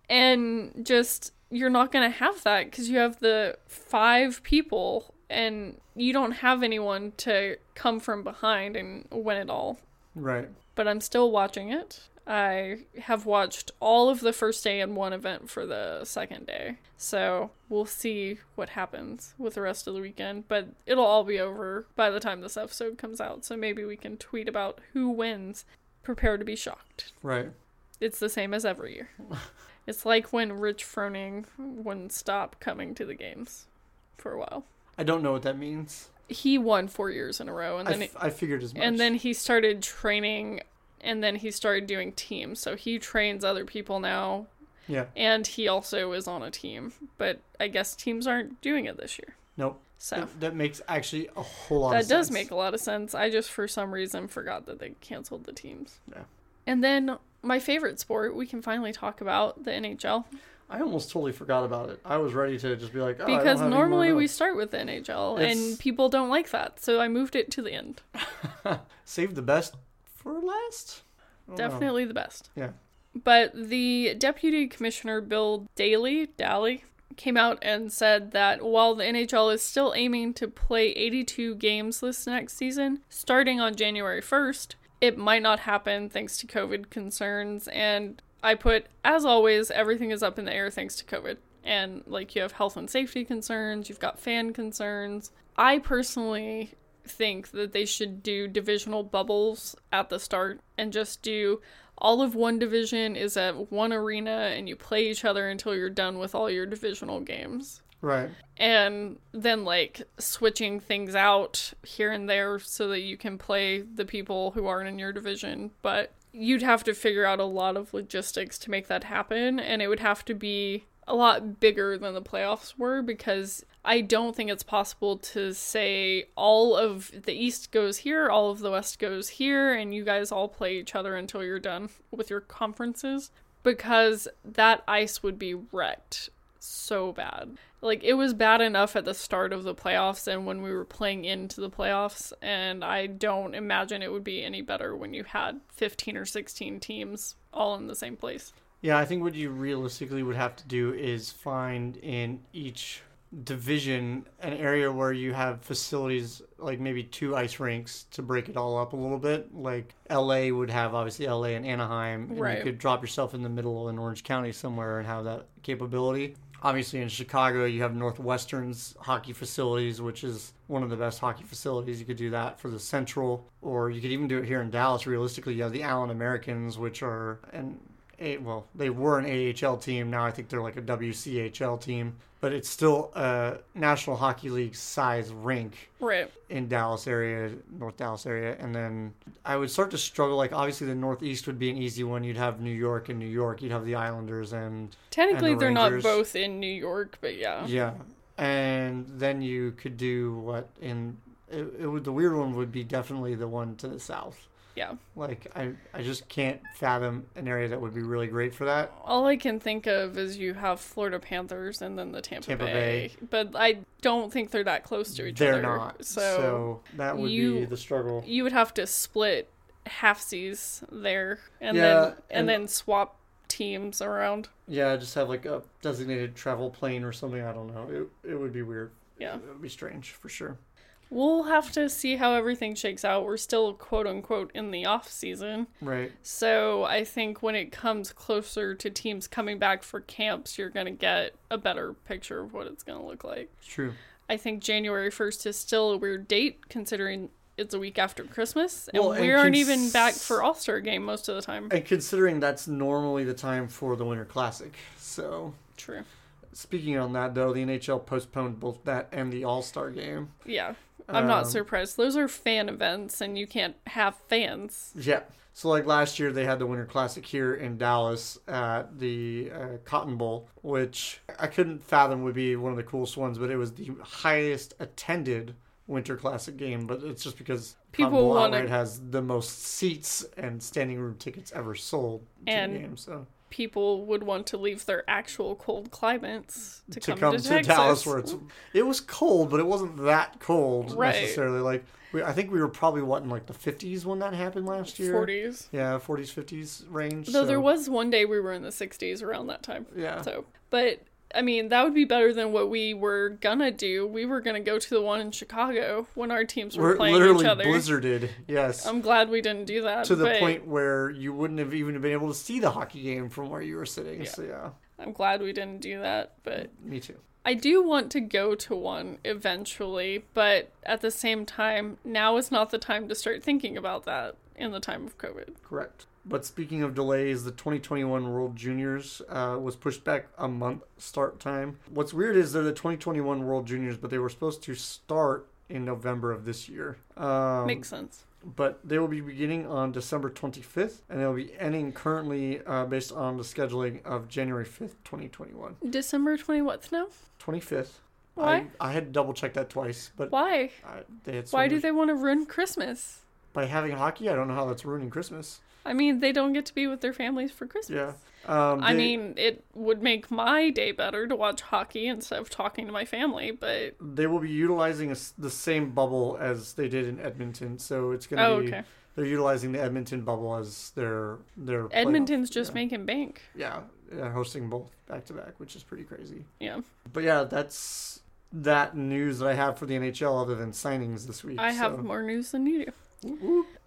and just you're not going to have that cuz you have the five people and you don't have anyone to come from behind and win it all Right. But I'm still watching it. I have watched all of the first day and one event for the second day. So we'll see what happens with the rest of the weekend. But it'll all be over by the time this episode comes out. So maybe we can tweet about who wins. Prepare to be shocked. Right. It's the same as every year. (laughs) It's like when Rich Froning wouldn't stop coming to the games for a while. I don't know what that means. He won four years in a row, and I, then f- I figured as much. and then he started training and then he started doing teams so he trains other people now yeah. and he also is on a team but i guess teams aren't doing it this year Nope. so That, that makes actually a whole lot. that does make a lot of sense i just for some reason forgot that they canceled the teams Yeah. and then my favorite sport we can finally talk about the nhl I almost totally forgot about it. I was ready to just be like, oh, because have any more normally we start with the nhl It's- and people don't like that so i moved it to the end (laughs) save the best for last. Don't know. Definitely the best. Yeah. But the deputy commissioner Bill Daly, Daly, came out and said that while the NHL is still aiming to play 82 games this next season, starting on January 1st, it might not happen thanks to COVID concerns. And I put, as always, everything is up in the air thanks to COVID. And like you have health and safety concerns, you've got fan concerns. I personally think that they should do divisional bubbles at the start and just do all of one division is at one arena and you play each other until you're done with all your divisional games. Right. and then like switching things out here and there so that you can play the people who aren't in your division but you'd have to figure out a lot of logistics to make that happen and it would have to be a lot bigger than the playoffs were because I don't think it's possible to say all of the east goes here, all of the west goes here and you guys all play each other until you're done with your conferences because that ice would be wrecked so bad. Like it was bad enough at the start of the playoffs and when we were playing into the playoffs and I don't imagine it would be any better when you had 15 or 16 teams all in the same place. Yeah, I think what you realistically would have to do is find in each division an area where you have facilities like maybe two ice rinks to break it all up a little bit. Like LA would have obviously LA and Anaheim, and Right. you could drop yourself in the middle in Orange County somewhere and have that capability. Obviously, in Chicago, you have Northwestern's hockey facilities, which is one of the best hockey facilities. You could do that for the Central, or you could even do it here in Dallas. Realistically, you have the Allen Americans, which are an a well, they were an AHL team. Now I think they're like a WCHL team, but it's still a National Hockey League size rink Right. in Dallas area, North Dallas area, and then I would start to struggle. Like obviously the Northeast would be an easy one. You'd have New York and New York. You'd have the Islanders and Technically And the they're not both in New York, but yeah. yeah, and then you could do what in it, it would the weird one would be definitely the one to the south. Yeah. Like I I just can't fathom an area that would be really great for that. All I can think of is you have Florida Panthers and then the Tampa, Tampa Bay. But I don't think they're that close to each They're other. not. So, So, that would be the struggle. you would have to split halfsies there and Yeah, then and, and- then swap teams around. Yeah, just have like a designated travel plane or something. I don't know. It, it would be weird. Yeah. It would be strange for sure. We'll have to see how everything shakes out. We're still quote unquote in the off season. Right. So I think when it comes closer to teams coming back for camps, you're going to get a better picture of what it's going to look like. It's true. I think January 1st is still a weird date considering it's a week after Christmas and Well, and we aren't cons- even back for All-Star game most of the time. And considering that's normally the time for the Winter Classic. So, True. Speaking on that though, the NHL postponed both that and the All Star game. Yeah. I'm not Um, surprised. Those are fan events and you can't have fans. Yeah. So, like last year, they had the Winter Classic here in Dallas at the uh, Cotton Bowl, which I couldn't fathom would be one of the coolest ones, but it was the highest attended Winter Classic game. But it's just because Cotton People Bowl wanna- outright has the most seats and standing room tickets ever sold to And- the game. So People would want to leave their actual cold climates to, to come, come to, to. Dallas, where it's it was cold, but it wasn't that cold Right. necessarily. Like we, I think we were probably what in like the 50s when that happened last year. 40s. Yeah, 40s, 50s range. Though so- there was one day we were in the 60s around that time. Yeah. So, but I mean, that would be better than what we were gonna do. We were gonna go to the one in Chicago when our teams were We're playing literally each other. blizzarded. Yes. I'm glad we didn't do that. to the but point where you wouldn't have even been able to see the hockey game from where you were sitting. Yeah. So yeah, I'm glad we didn't do that. But me too. I do want to go to one eventually. But at the same time, now is not the time to start thinking about that in the time of COVID. Correct. But speaking of delays, the 2021 World Juniors uh, was pushed back a month start time. What's weird is they're the 2021 World Juniors, but they were supposed to start in November of this year. Um, Makes sense. but they will be beginning on December 25th, and they'll be ending currently uh, based on the scheduling of January 5th, 2021. December 20 what now? 25th. Why? I, I had double checked that twice, but Why? I, they had so Why do they want to ruin Christmas? By having hockey? I don't know how that's ruining Christmas. I mean, they don't get to be with their families for Christmas. Yeah. Um, I mean, it would make my day better to watch hockey instead of talking to my family, but they will be utilizing a the same bubble as they did in Edmonton, so it's going to oh, be okay. they're utilizing the Edmonton bubble as their their playoff. Edmonton's just yeah. making bank. yeah, yeah hosting both back to back, which is pretty crazy. Yeah. But yeah, that's that news that I have for the NHL other than signings this week. I have more news than you do.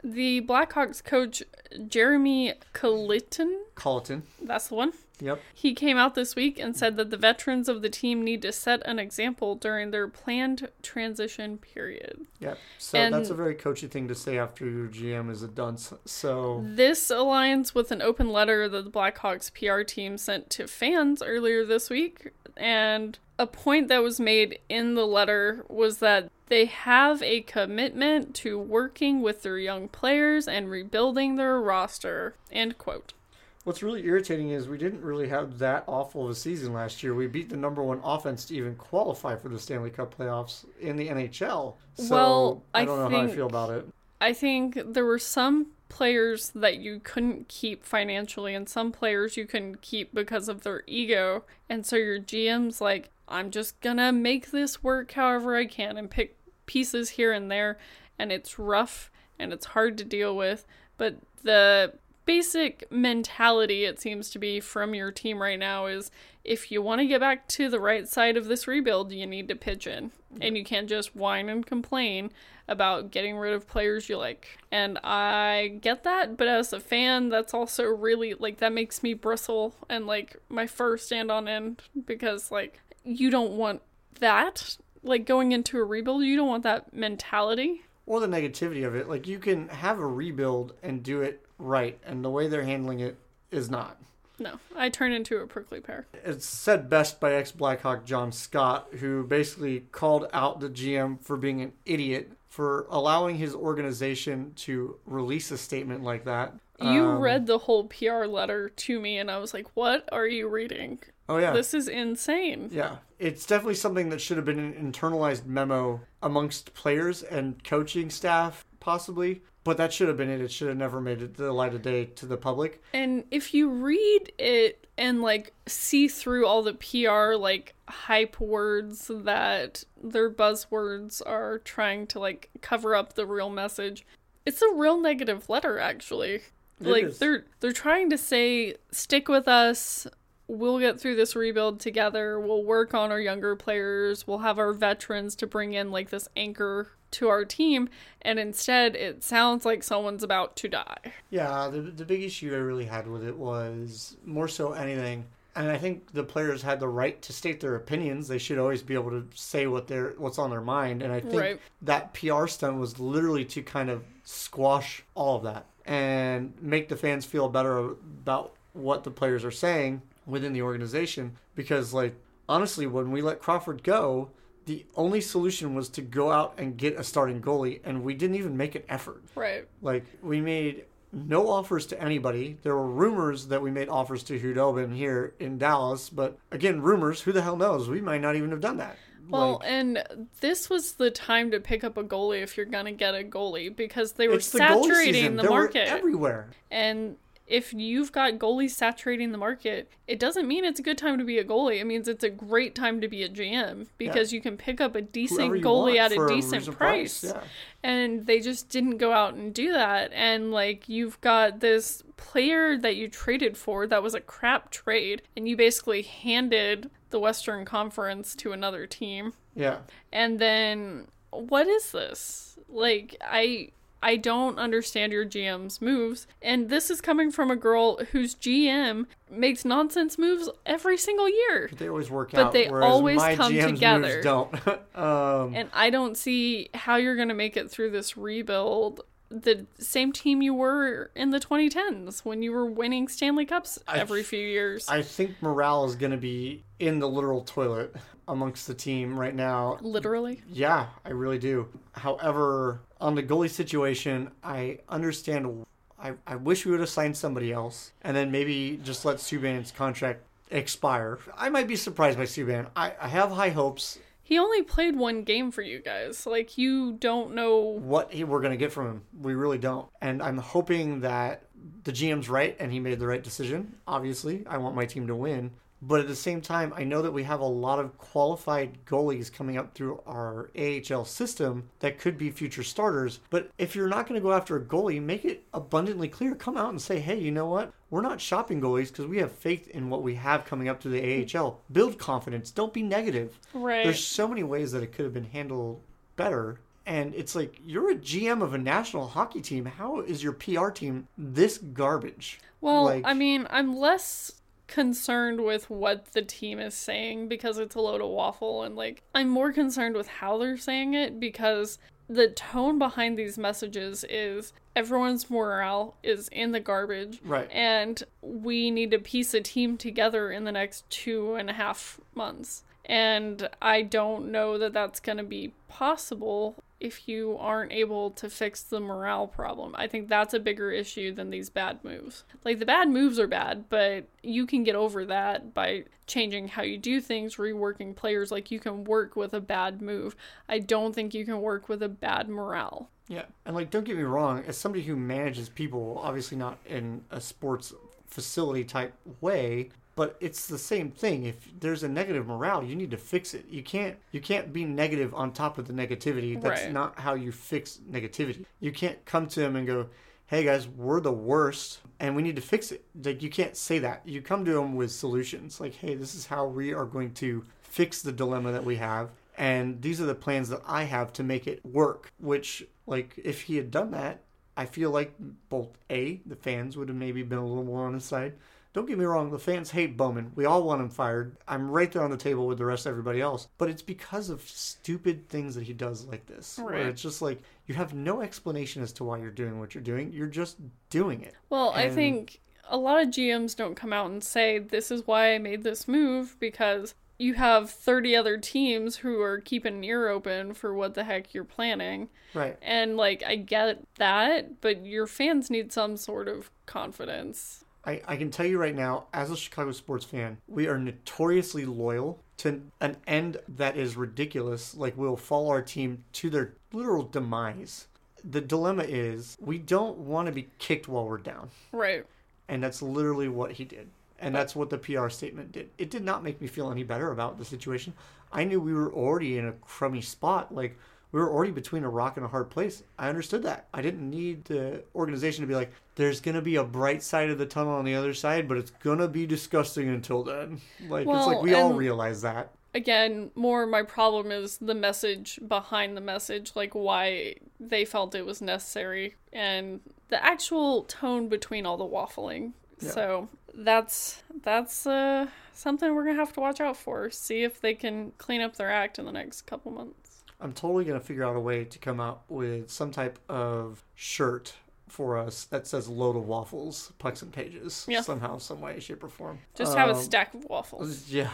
The Blackhawks coach Jeremy Colliton, Colleton. that's the one. Yep. He came out this week and said that the veterans of the team need to set an example during their planned transition period. Yep. So And- that's a very coachy thing to say after your GM is a dunce. So This aligns with an open letter that the Blackhawks PR team sent to fans earlier this week. And a point that was made in the letter was that they have a commitment to working with their young players and rebuilding their roster. End quote. What's really irritating is we didn't really have that awful of a season last year. We beat the number one offense to even qualify for the Stanley Cup playoffs in the NHL. So Well, I I don't know how I feel about it. I think there were some players that you couldn't keep financially and some players you couldn't keep because of their ego. And so your GM's like, I'm just gonna make this work however I can and pick pieces here and there. And it's rough and it's hard to deal with. But the basic mentality, it seems to be from your team right now, is if you want to get back to the right side of this rebuild, you need to pitch in. And you can't just whine and complain about getting rid of players you like. And I get that, but as a fan, that's also really like that makes me bristle and like my fur stand on end because like you don't want that. Like going into a rebuild, you don't want that mentality. Or the negativity of it. Like you can have a rebuild and do it right, and the way they're handling it is not. No, I turn into a prickly pear. It's said best by ex Blackhawk John Scott, who basically called out the GM for being an idiot for allowing his organization to release a statement like that. You Um, read the whole PR letter to me, and I was like, "What are you reading? Oh yeah. This is insane." Yeah, it's definitely something that should have been an internalized memo amongst players and coaching staff, possibly. But that should have been it. It should have never made it to the light of day to the public. And if you read it and like see through all the PR like hype words that their buzzwords are trying to like cover up the real message, it's a real negative letter actually. It like is. they're they're trying to say stick with us. We'll get through this rebuild together. We'll work on our younger players. We'll have our veterans to bring in like this anchor to our team and instead it sounds like someone's about to die. Yeah, the the big issue I really had with it was more so anything. And I think the players had the right to state their opinions. They should always be able to say what they're what's on their mind. And I think Right. that PR stunt was literally to kind of squash all of that and make the fans feel better about what the players are saying within the organization. Because like honestly, when we let Crawford go, the only solution was to go out and get a starting goalie, and we didn't even make an effort. Right. Like we made no offers to anybody. There were rumors that we made offers to Khudobin here in Dallas, but again, rumors. Who the hell knows? We might not even have done that. Well, Like, and this was the time to pick up a goalie if you're gonna get a goalie because they were the saturating the were market. everywhere. and if you've got goalies saturating the market, it doesn't mean it's a good time to be a goalie. It means it's a great time to be a GM because you can pick up a decent goalie at a a decent reasonable price. price, yeah. And they just didn't go out and do that. And like you've got this player that you traded for that was a crap trade, and you basically handed the Western Conference to another team. Yeah. And then what is this? Like I I don't understand your GM's moves. And this is coming from a girl whose GM makes nonsense moves every single year. But they always work out. But out. they always come GM's together. Don't. (laughs) um, And I don't see how you're going to make it through this rebuild. The same team you were in the 2010s when you were winning Stanley Cups every few years. I think morale is going to be in the literal toilet amongst the team right now. Literally. Yeah, I really do. However, on the goalie situation, I understand. I, I wish we would have signed somebody else and then maybe just let Subban's contract expire. I might be surprised by Subban. I, I have high hopes He only played one game for you guys. Like, you don't know. what he, we're to get from him. We really don't. And I'm hoping that the GM's right and he made the right decision. Obviously, I want my team to win. But at the same time, I know that we have a lot of qualified goalies coming up through our AHL system that could be future starters. But if you're not going to go after a goalie, make it abundantly clear. Come out and say, hey, you know what? We're not shopping goalies because we have faith in what we have coming up through the AHL. Build confidence. Don't be negative. Right. There's so many ways that it could have been handled better. And it's like, you're a GM of a national hockey team. How is your PR team this garbage? Well, Like- I mean, I'm less concerned with what the team is saying because it's a load of waffle and like I'm more concerned with how they're saying it because the tone behind these messages is everyone's morale is in the garbage Right. and we need to piece a team together in the next two and a half months And I don't know that that's going to be possible if you aren't able to fix the morale problem. I think that's a bigger issue than these bad moves. Like the bad moves are bad, but you can get over that by changing how you do things, reworking players. Like you can work with a bad move. I don't think you can work with a bad morale. Yeah, and like don't get me wrong, as somebody who manages people, obviously not in a sports facility type way, but it's the same thing. If there's a negative morale you need to fix it. You can't you can't be negative on top of the negativity. That's Right. not how you fix negativity. You can't come to them and go hey guys we're the worst and we need to fix it. Like you can't say that. You come to them with solutions. Like hey this is how we are going to fix the dilemma that we have and these are the plans that i have to make it work. Which like if he had done that i feel like both a the fans would have maybe been a little more on his side don't get me wrong, the fans hate Bowman. We all want him fired. I'm right there on the table with the rest of everybody else. But it's because of stupid things that he does like this. Where Right. it's just like you have no explanation as to why you're doing what you're doing. You're just doing it. Well, I think a lot of GMs don't come out and say, this is why I made this move because you have 30 other teams who are keeping an ear open for what the heck you're planning. Right. And, like, I get that, but your fans need some sort of confidence. I, I can tell you right now, as a Chicago sports fan, we are notoriously loyal to an end that is ridiculous. Like, we'll follow our team to their literal demise. The dilemma is we don't want to be kicked while we're down. Right. And that's literally what he did. And that's what the PR statement did. It did not make me feel any better about the situation. I knew we were already in a crummy spot. Like, we were already between a rock and a hard place. I understood that. I didn't need the organization to be like, there's going to be a bright side of the tunnel on the other side, but it's going to be disgusting until then. Like, it's like we all realize that. Again, more my problem is the message behind the message, like why they felt it was necessary, and the actual tone between all the waffling. Yeah. So that's that's uh, something we're gonna have to watch out for. See if they can clean up their act in the next couple months. I'm totally going to figure out a way to come out with some type of shirt for us that says load of waffles, pucks and pages, Yeah. somehow, some way, shape, or form. Just have a Um, stack of waffles. (laughs) Yeah,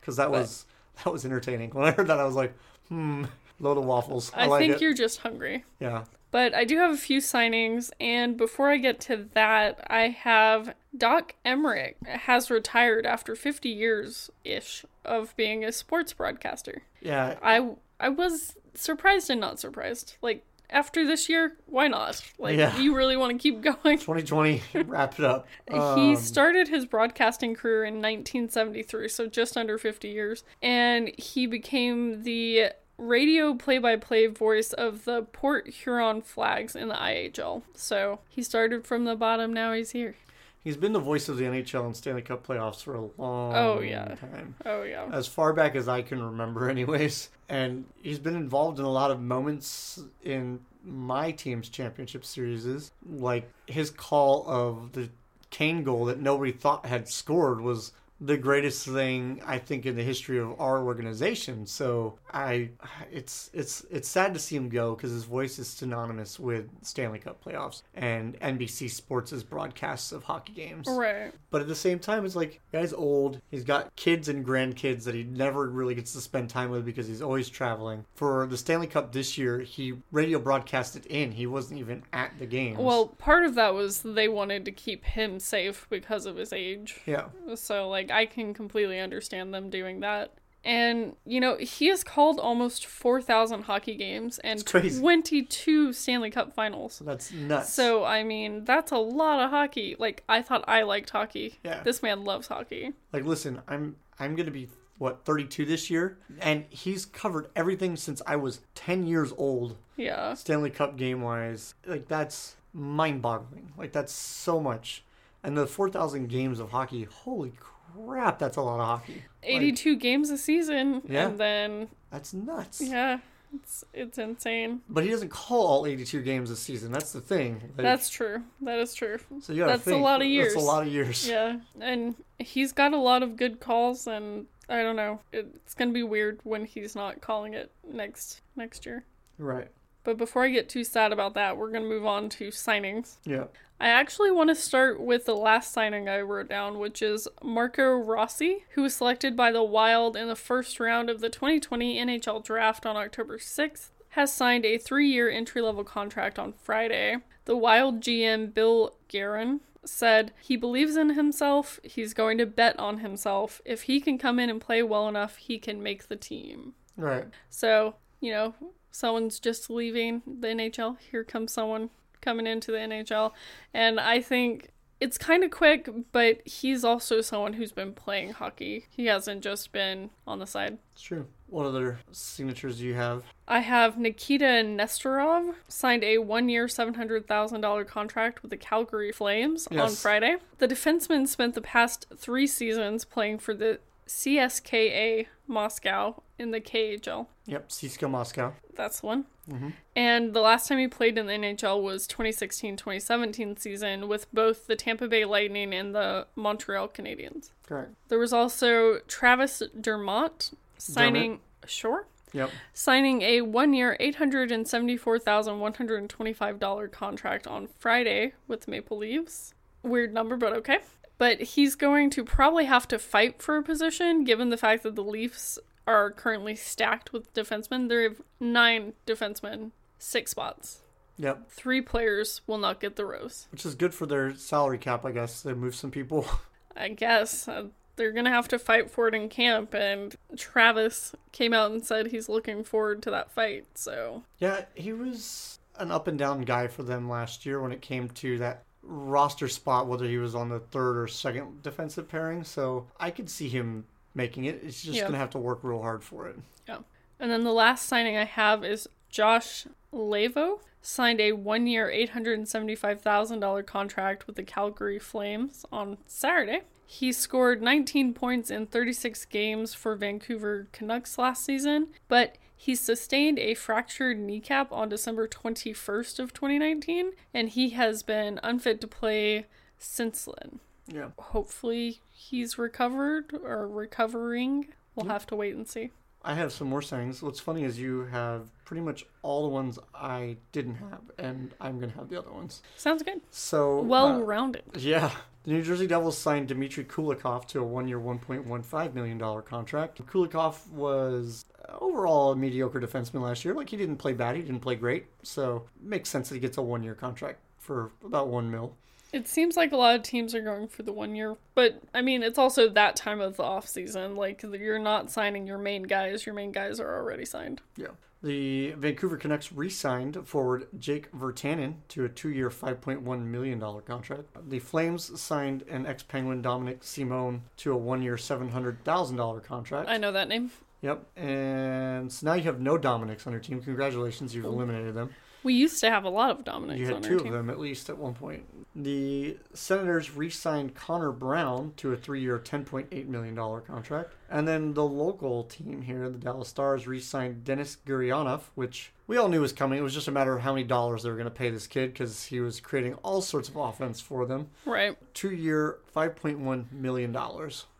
because that But- was that was entertaining. (laughs) When I heard that, I was like, hmm, load of waffles. I, I, like think it. you're just hungry. Yeah, But I do have a few signings, and before I get to that, I have Doc Emrick has retired after 50 years ish of being a sports broadcaster. yeah. I I was surprised and not surprised. Like after this year, why not? Like Yeah. you really want to keep (laughs) going. 2020, wrap it up. (laughs) he Um, started his broadcasting career in 1973, so just under 50 years, and he became the radio play-by-play voice of the Port Huron Flags in the IHL. So he started from the bottom. Now he's here. He's been the voice of the NHL and Stanley Cup playoffs for a long Oh, yeah. time. Oh yeah. as far back as I can remember, (laughs) anyways. And he's been involved in a lot of moments in my team's championship series. Like his call of the Kane goal that nobody thought had scored was the greatest thing I think in the history of our organization. So I, it's it's it's sad to see him go because his voice is synonymous with Stanley Cup playoffs and NBC Sports' broadcasts of hockey games. Right. But at the same time, it's like guy's old. He's got kids and grandkids that he never really gets to spend time with because he's always traveling. For the Stanley Cup this year, he radio broadcasted in. He wasn't even at the games. Well, part of that was they wanted to keep him safe because of his age. yeah, So, like, I can completely understand them doing that. And, you know, he has called almost 4,000 hockey games and 22 Stanley Cup finals. that's nuts. So, I mean, that's a lot of hockey. Like, I thought I liked hockey. Yeah. This man loves hockey. like, listen, I'm I'm gonna be what 32 this year, and he's covered everything since I was 10 years old. Yeah. Stanley Cup game wise, like that's mind boggling. Like that's so much. And the 4,000 games of hockey, holy crap, that's a lot of hockey. Like, 82 games a season. Yeah. And then, that's nuts. yeah, it's, it's insane. But he doesn't call all 82 games a season. That's the thing. Like, That's true. That is true. so you that's a lot of years. That's a lot of years. Yeah, and he's got a lot of good calls, and I don't know. It's gonna be weird when he's not calling it next next year. Right. But before I get too sad about that, we're going to move on to signings. Yeah. I actually want to start with the last signing I wrote down, which is Marco Rossi, who was selected by the Wild in the first round of the 2020 NHL draft on October 6th, has signed a three year entry level contract on Friday. The Wild GM Bill Guerin said he believes in himself, he's going to bet on himself. If he can come in and play well enough, he can make the team. Right. So, you know, someone's just leaving the NHL. Here comes someone coming into the NHL. And I think it's kind of quick, but he's also someone who's been playing hockey. He hasn't just been on the side. It's true. What other signatures do you have? I have Nikita Nesterov signed a one year, $700,000 contract with the Calgary Flames on Friday. The defenseman spent the past three seasons playing for the CSKA Moscow in the KHL. Yep, CSKA Moscow. That's the one. Mhm. And the last time he played in the NHL was 2016 2017 season with both the Tampa Bay Lightning and the Montreal Canadiens. Correct. There was also Travis Dermott signing. Sure. Yep. Signing a one year, $874,125 contract on Friday with Maple Leafs. Weird number, but okay. But he's going to probably have to fight for a position given the fact that the Leafs are currently stacked with defensemen. They have nine defensemen, six spots. Yep. Three players will not get the rose. Which is good for their salary cap, I guess. They move some people. (laughs) I guess uh, they're going to have to fight for it in camp, and Travis came out and said he's looking forward to that fight, so. yeah, he was an up and down guy for them last year when it came to that roster spot, whether he was on the third or second defensive pairing. So I could see him making it. He's just Yeah. going to have to work real hard for it. Yeah. And then the last signing I have is Josh Leivo signed a one year, $875,000 contract with the Calgary Flames on Saturday. He scored 19 points in 36 games for Vancouver Canucks last season, but he sustained a fractured kneecap on December 21st of 2019, and he has been unfit to play since then. Yeah. Hopefully he's recovered or recovering. We'll have to wait and see. I have some more signings. What's funny is you have pretty much all the ones I didn't have, and I'm going to have the other ones. Sounds good. So, Well uh, rounded. Yeah. The New Jersey Devils signed Dmitry Kulikov to a one year, $1.15 million contract. Kulikov was overall a mediocre defenseman last year. Like, he didn't play bad, he didn't play great. So, it makes sense that he gets a one year contract for about one mil. It seems like a lot of teams are going for the one year, but I mean, it's also that time of the off season. Like you're not signing your main guys; your main guys are already signed. Yeah. The Vancouver Canucks re signed forward Jake Virtanen to a two year, $5.1 million contract. The Flames signed an ex Penguin Dominik Simon to a one year, $700,000 contract. I know that name. Yep. And so now you have no Dominics on your team. Congratulations, you've oh. eliminated them. We used to have a lot of Dominics You on had two of team. them at least at one point. The Senators re signed Connor Brown to a three year, $10.8 million contract. And then the local team here, the Dallas Stars, re signed Denis Gurianov, which we all knew was coming. It was just a matter of how many dollars they were going to pay this kid because he was creating all sorts of offense for them. Right, Two year, $5.1 million.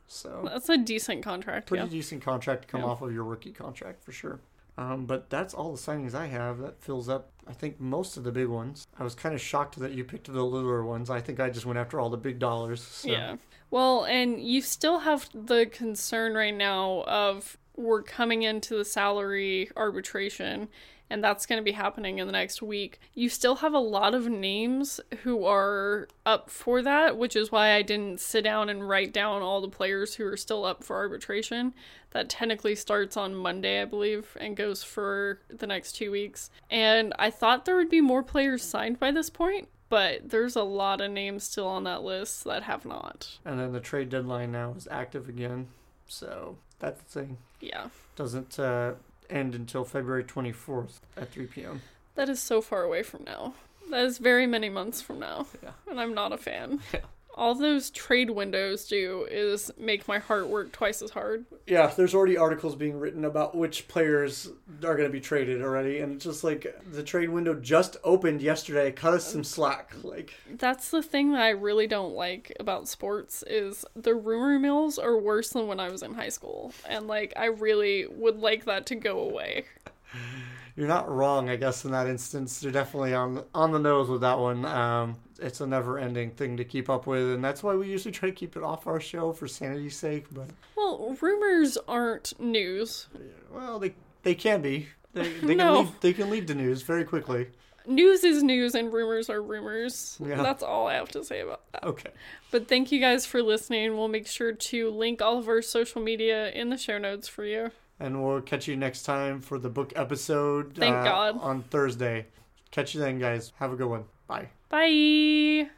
So that's a decent contract. pretty Yeah. decent contract to come Yeah. off of your rookie contract for sure. Um, but that's all the signings I have. That fills up, I think, most of the big ones. I was kind of shocked that you picked the littler ones. I think I just went after all the big dollars. So. Yeah. Well, and you still have the concern right now of we're coming into the salary arbitration, and that's going to be happening in the next week. You still have a lot of names who are up for that, which is why I didn't sit down and write down all the players who are still up for arbitration. That technically starts on Monday, I believe, and goes for the next two weeks. And I thought there would be more players signed by this point, but there's a lot of names still on that list that have not. And then the trade deadline now is active again. So that's the thing. Yeah. Doesn't uh, end until February 24th at 3 p.m. That is so far away from now. That is very many months from now. Yeah. And I'm not a fan. (laughs) Yeah. All those trade windows do is make my heart work twice as hard. Yeah, there's already articles being written about which players are going to be traded already. And it's just like the trade window just opened yesterday. Cut us some slack. Like, That's the thing that I really don't like about sports is the rumor mills are worse than when I was in high school. And like I really would like that to go away. you're not wrong, I guess, in that instance. You're definitely on on the nose with that one. Um, it's a never-ending thing to keep up with, and that's why we usually try to keep it off our show for sanity's sake. But Well, rumors aren't news. well, they they can be. They, (laughs) they No. can lead, they can lead to news very quickly. News is news and rumors are rumors. Yeah. That's all I have to say about that. Okay. But thank you guys for listening. We'll make sure to link all of our social media in the show notes for you. And we'll catch you next time for the book episode. Thank uh, God. On Thursday. Catch you then, guys. Have a good one. Bye. Bye.